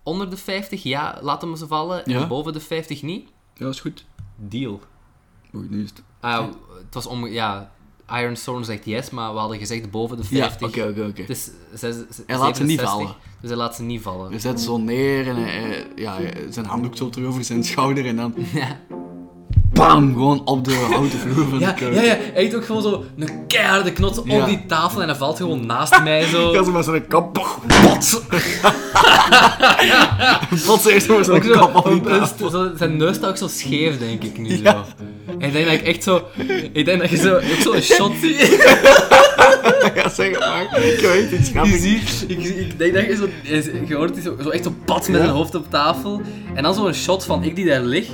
Onder de 50, ja, laat hem ze vallen. Ja. En boven de 50 niet. Ja, is goed. Deal. Oei, nu is het... Ah, het was om... Ja, Iron Storm zegt yes, maar we hadden gezegd boven de Ja, 50. oké, oké, oké. Zes- z- Hij laat ze niet 67, vallen. Dus hij laat ze niet vallen. We zetten zo neer en hij, hij- ja, hij- zijn handdoek zo terug over zijn schouder en dan... Ja. Bam! Gewoon op de houten vloer van Ja, de keuken. ja, ja, hij heeft ook gewoon zo een keiharde knots Ja. op die tafel en hij valt gewoon naast mij zo. Ja, ze met zijn kop... Bots! Bots eerst zijn zo, kop op die een- een- tafel. zo- zijn neus staat ook zo scheef, denk ik nu Ja. zo. En ik denk dat ik echt zo... Ik denk dat je zo, ook zo'n shot ziet. Ja, zeg het maar. Ik weet iets Je grappigs. ziet, ik, ik denk dat je zo... Je hoort die zo, zo echt zo pats met zijn hoofd op tafel. En dan zo'n shot van ik die daar lig.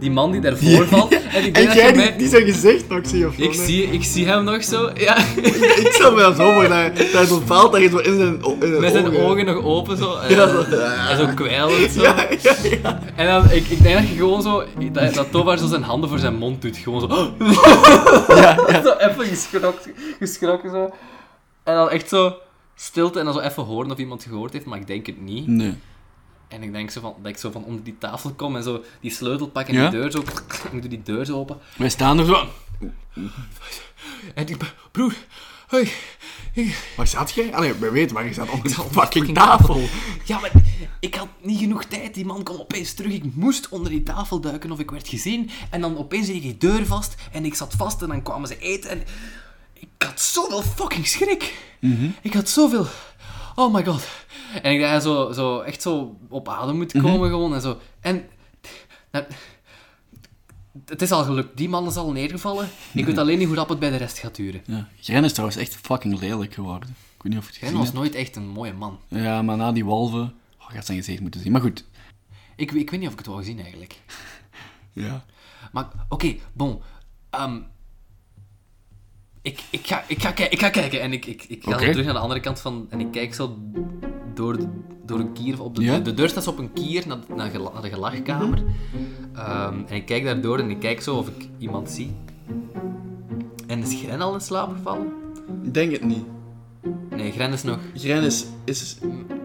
Die man die daarvoor valt. En ik denk En dat jij die, mij... die zijn gezicht nog zie of Ik nee? zie, ik zie hem nog zo, ja, Ik stel me dat zo voor, dat hij, dat hij zo valt, dat je zo in zijn, in zijn met zijn ogen nog open zo. En, Ja, zo. en zo kwijlend zo. Ja, ja, ja. En dan, ik, ik denk dat je gewoon zo, dat, dat Tovar zo zijn handen voor zijn mond doet. Gewoon zo, ja, ja. zo even geschrokken, geschrokken zo. En dan echt zo stilte en dan zo even horen of iemand gehoord heeft, maar ik denk het niet. Nee. En ik denk zo van, dat ik zo van onder die tafel kom en zo die sleutel pak en Ja? die deur zo, en ik doe die deur zo open. Wij staan er zo... En ik, broer, hoi. Waar zat jij? Allee, we weten waar je zat, onder de zat fucking tafel. Ja, maar ik had niet genoeg tijd. Die man kwam opeens terug. Ik moest onder die tafel duiken of ik werd gezien. En dan opeens deed ik die deur vast en ik zat vast en dan kwamen ze eten. En ik had zoveel fucking schrik. Ik had zoveel... Oh my god. En ik dacht dat je zo, zo echt zo op adem moet komen gewoon en zo. En... nou, het is al gelukt. Die man is al neergevallen. Ik weet alleen niet hoe rap het bij de rest gaat duren. Ja. Gren is trouwens echt fucking lelijk geworden. Ik weet niet of het Hij gezien was hebt. nooit echt een mooie man. Ja, maar na die wolven... Oh, je had zijn gezicht moeten zien. Maar goed. Ik, ik weet niet of ik het wou zien eigenlijk. Ja. Maar oké, bon. Ehm, ik, ik, ga, ik, ga, ik ga kijken en ik, ik, ik ga zo terug naar de andere kant van. En ik kijk zo door, door een kier. Op de, Ja? de deur staat op een kier naar, naar, de gelagkamer. Ehm, en ik kijk daardoor en ik kijk zo of ik iemand zie. En is Gren al in slaap gevallen? Ik denk het niet. Nee, Gren is nog. Gren is, is,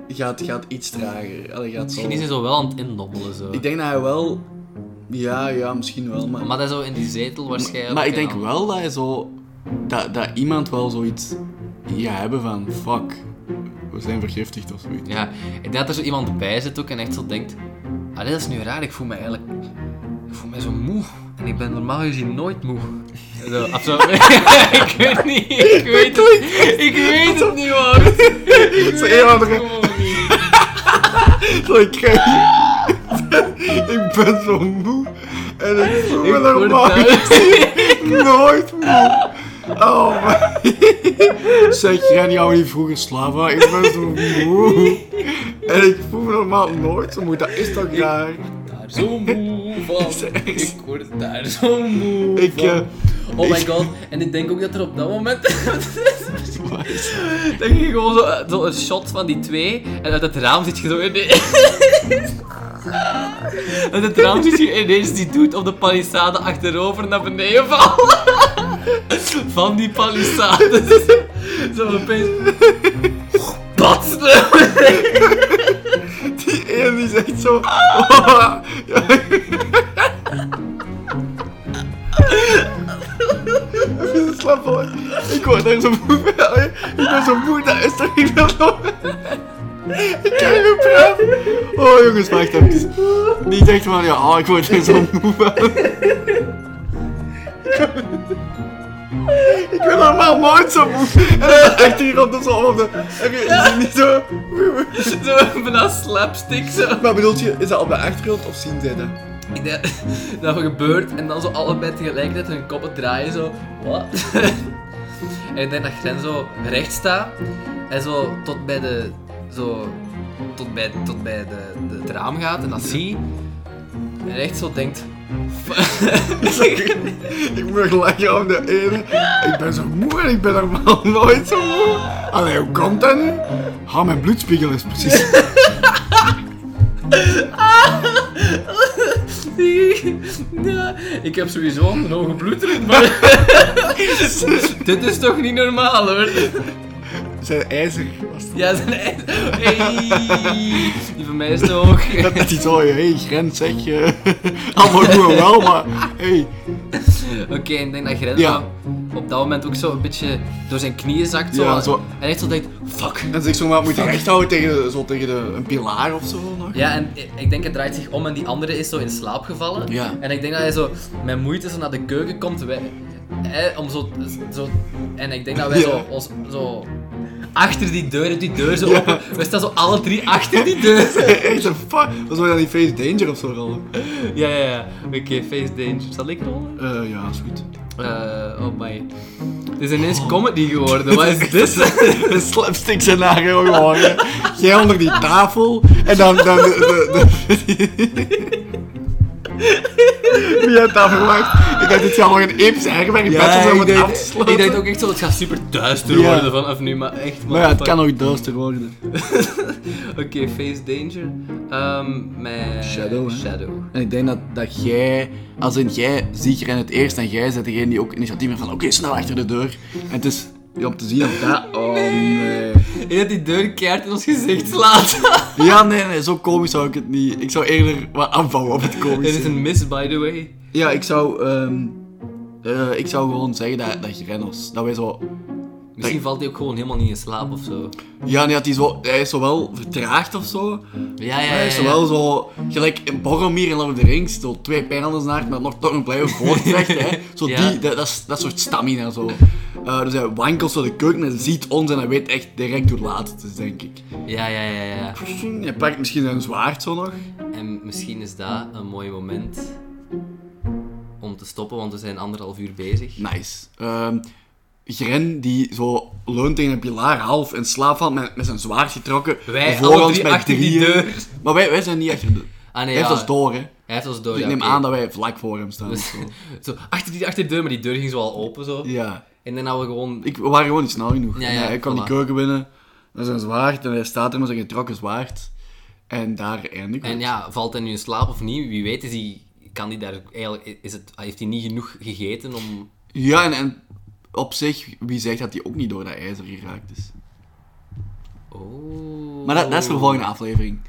gaat, gaat iets trager. Allee, gaat zo... Misschien is hij zo wel aan het indommelen. Zo. Ik denk dat hij wel... Ja, ja, misschien wel, maar... Maar hij zo in die zetel waarschijnlijk. Maar ik en denk wel dat hij zo dat, dat iemand wel zoiets gaat hebben van, fuck, we zijn vergiftigd of zoiets. Ja, ik denk dat er zo iemand bij zit ook en echt zo denkt... Ah, dat is nu raar, ik voel me eigenlijk... Ik voel me zo moe. En ik ben normaal gezien nooit moe. Zo, of zo. ik weet niet, ik weet het, ik weet het niet, man. Ik weet een het gewoon niet. Zo, ik krijg... ik ben zo moe. En ik voel me normaal thuis. nooit moe. Oh man. Zeg, jij niet niet vroeger slava? Ik ben zo moe. En ik voel me normaal nooit zo moe. Dat is toch raar? daar zo moe van. Ik word daar zo moe Ik, eh, oh my ik- god. En ik denk ook dat er op dat moment... dat je gewoon zo, zo een shot van die twee. En uit het raam zit je zo in Uit het raam zit je ineens die doet op de palissade achterover naar beneden vallen. Van die palissade. Zo opeens... Bats! Die ene die zegt zo... Oh. Even slap hoor. Ik word daar zo moe Ik ben zo moe, dat is toch niet meer zo. Ik kan niet meer. Oh jongens, wacht even. Niet echt van, ja, oh, ik word er zo moe van. Ik ben normaal nooit zo moe. En dan echt hier op de zon. Op de, heb je niet zo... Zo bijna slapstick zo. Maar bedoelt je, is dat op de achtergrond of zien zij dat? Ik denk dat gebeurt en dan zo allebei tegelijkertijd hun koppen draaien zo. Wat? en ik denk dat Gren zo recht staat en zo tot bij de. Zo, tot bij, tot bij de, de, het raam gaat en dat zie. En echt zo denkt. Ik moet lachen om de ene. Ik ben zo moe en ik ben normaal nooit zo moe. Allee, hoe komt dat nu? Ha, mijn bloedspiegel is precies... ja, ik heb sowieso een hoge bloeddruk, maar. Dit is toch niet normaal hoor. Zijn ijzer was het. Ja, zijn ijs. Hey, die van mij is te hoog. Dat is zo, hey, grens zeg je. Allemaal goed en wel, maar hey. Oké, en ik denk dat Gren Ja. zo op dat moment ook zo een beetje door zijn knieën zakt. Zo, Ja, zo. En echt zo denkt, fuck. En zich zo maar moet recht houden tegen, zo tegen de, een pilaar of zo nog. Ja, en ik- denk hij draait zich om en die andere is zo in slaap gevallen. Ja. En ik denk dat hij zo met moeite zo naar de keuken komt. Wij, om zo, zo, en ik denk dat wij zo, ons, zo achter die deur, die deur zo open. We staan zo alle drie achter die deur. Echt een fuck. Je dan die Face Danger of zo rollen? ja, ja, ja. Oké, face danger. Zal ik rollen? Eh, ja, is goed. Eh, oh my. Het is ineens comedy geworden. Wat is dit? Een slapstick scenario gewoon. Jij onder die tafel en dan, dan de, de, de- Wie had dat verwacht? Ik dacht je al nog een episch eigenwerk ja, bed was om ik het af denk, te sluiten. ik denk ook echt zo, het gaat super duister Ja. worden vanaf nu, maar echt. Maar ja, het kan ook duister worden. Oké, face danger. Mijn Shadow, hè? Shadow. En ik denk dat, dat jij, als in jij ziet er in het eerst en jij bent degene die ook initiatief heeft van oké, snel achter de deur. En het is ja, om te zien of dat... Oh nee. Dat die deur keert in ons gezicht slaat. Ja, nee, nee, zo komisch zou ik het niet. Ik zou eerder wat afbouwen op het Dit komische. is een miss, by the way. Ja, ik zou, ehm, eh, ik zou gewoon zeggen dat, dat Grenos, dat wij zo... Misschien valt hij ook gewoon helemaal niet in slaap of zo. Ja, nee, hij, zo, hij is zo wel vertraagd of zo. Ja, ja, ja. hij is zo ja. wel zo, gelijk in Boromir in Lord of the Rings, zo twee pijlen naakt, maar nog toch nog blijven voortvechten. hè. Zo Ja. die, dat, dat, is- dat soort stamina zo. Eh, dus hij wankelt zo de keuken en ziet ons en hij weet echt direct hoe laat het is, denk ik. Ja, ja, ja, ja. Hij pakt misschien een zwaard zo nog. En misschien is dat een mooi moment om te stoppen, want we zijn anderhalf uur bezig. Nice. Ehm Gren die zo leunt tegen een pilaar half in slaap valt met, met zijn zwaard getrokken. Wij voor alle ons met achter die deur. Maar wij, wij zijn niet achter de Ah nee, Hij heeft ja. ons door, hè. Hij heeft ons door, Dus ik neem aan dat wij vlak voor hem staan. Zo, achter die, achter de deur, maar die deur ging zo al open zo. Ja. En dan hadden we gewoon... Ik, we waren gewoon niet snel genoeg. Ja, ja, hij kwam voilà. die keuken binnen met zijn zwaard en hij staat er met zijn getrokken zwaard. En daar eindigt En ja, valt hij nu in slaap of niet? Wie weet is hij... Kan hij daar eigenlijk... Is het, heeft hij niet genoeg gegeten om... Ja, en, en op zich, wie zegt dat hij ook niet door dat ijzer geraakt is? Oh... Maar dat, dat is voor de volgende aflevering.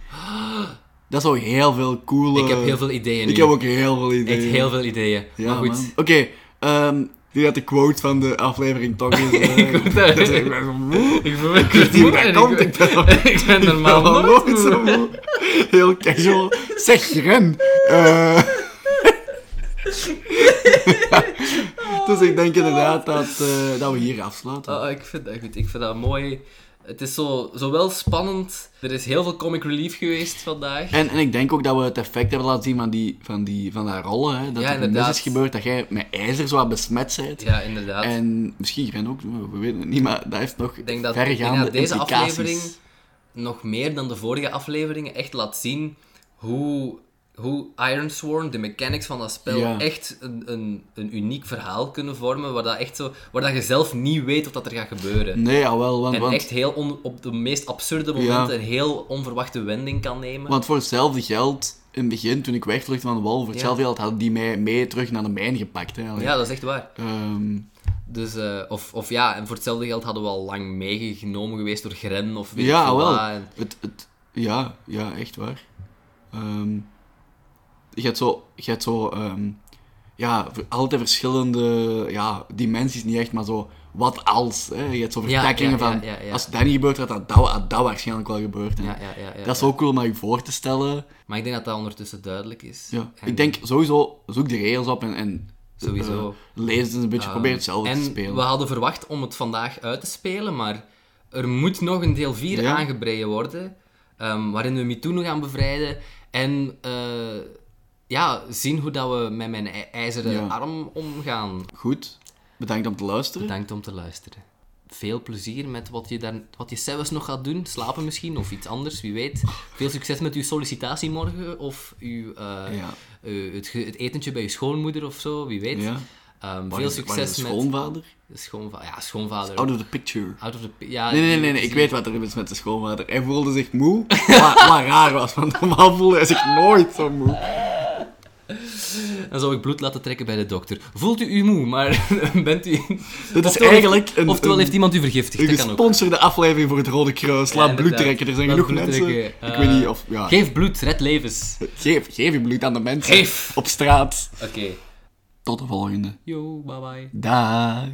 Dat is ook heel veel coole... Ik heb heel veel ideeën nu. Ik heb ook heel veel ideeën. Echt heel veel ideeën. Ja, maar goed. Oké, ehm, Die had de quote van de aflevering toch eh, Ik moet daar- dat is echt zo moe. Ik voel Ik niet hoe dat komt. Ik ben, Ik ben ik normaal ben nooit nooit zo moe. Heel casual. Zeg, ren. Eh. dus ik denk inderdaad dat, eh, dat we hier afsluiten. Ah, ik vind dat goed. Ik vind dat mooi. Het is zo, zo wel spannend. Er is heel veel comic relief geweest vandaag. En, en ik denk ook dat we het effect hebben laten zien van die, van die, van dat rollen. Hè? Dat Ja, er mis is gebeurd, dat jij met ijzer zo wat besmet bent. Ja, inderdaad. En misschien Ren ook, we weten het niet, maar dat heeft nog ik denk dat, ik denk verregaande dat deze aflevering nog meer dan de vorige afleveringen echt laat zien hoe, hoe Iron Sworn, de mechanics van dat spel, Ja. echt een, een, een uniek verhaal kunnen vormen. Waar, dat echt zo, waar dat je zelf niet weet wat dat er gaat gebeuren. Nee, jawel, want, En want, echt heel on- op de meest absurde momenten een heel onverwachte wending kan nemen. want voor hetzelfde geld, in het begin, toen ik wegvluchtte van de wal, voor hetzelfde geld hadden die mij mee terug naar de mijn gepakt. Hè, ja, dat is echt waar. Ehm, Dus, eh, of, of ja, en voor hetzelfde geld hadden we al lang meegenomen geweest door Gren of weet ik ja, veel wel. En- Het, het, ja, ja, echt waar. Ehm, je hebt zo, je hebt zo ehm, ja, altijd verschillende ja, dimensies, niet echt, maar zo, wat als. Hè? Je hebt zo vertakkingen ja, ja, van, ja, als dat niet gebeurt, had dat, dat, waarschijnlijk wel gebeurd. hè. Ja, ja, ja, ja, dat is ook cool om je voor te stellen. Maar ik denk dat dat ondertussen duidelijk is. Ja. En Ik denk sowieso, zoek de regels op en, en Sowieso. eh, lees het een beetje, probeer het zelf te spelen. we hadden verwacht om het vandaag uit te spelen, maar er moet nog een deel 4 Ja. aangebreid worden, ehm, waarin we Mitoon gaan bevrijden en eh, ja, zien hoe dat we met mijn ij- ijzeren Ja. arm omgaan. Goed, bedankt om te luisteren. Bedankt om te luisteren. Veel plezier met wat je, daar, wat je zelfs nog gaat doen. Slapen misschien, of iets anders, wie weet. Veel succes met uw sollicitatie morgen, of uw, eh, Ja. eh, het, etentje bij je schoonmoeder of zo, wie weet. Ja. Ehm, veel is- succes de met... schoonvader? De schoonva ja, schoonvader. Out of the picture. Out of the ja, Nee, nee, nee, ik weet wat er is met de schoonvader. Hij voelde zich moe, wat raar was, want normaal voelde hij zich nooit zo moe. Dan zou ik bloed laten trekken bij de dokter. Voelt u u moe, maar bent u... Dit is Oftewel eigenlijk heeft- een, Oftewel een, heeft iemand u vergiftigd, een gesponsorde aflevering voor het Rode Kruis. Laat bloed trekken, er zijn genoeg bloed mensen. trekken. Ik Eh, weet niet of... Ja, Geef bloed, red levens. geef, geef je bloed aan de mensen. Geef. Op straat. Oké. Tot de volgende. Yo, bye bye. Dag.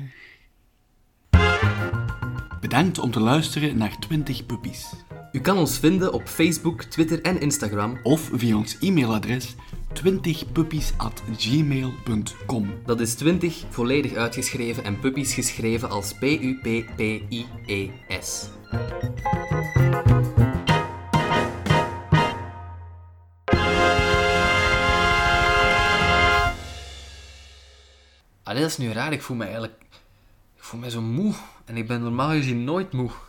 Bedankt om te luisteren naar 20 Puppies. U kan ons vinden op Facebook, Twitter en Instagram. Of via ons e-mailadres 20puppies.gmail.com. Dat is 20 volledig uitgeschreven en puppies geschreven als P-U-P-P-I-E-S. Allee, dat is nu raar. Ik voel me eigenlijk... Ik voel me zo moe. En ik ben normaal gezien nooit moe.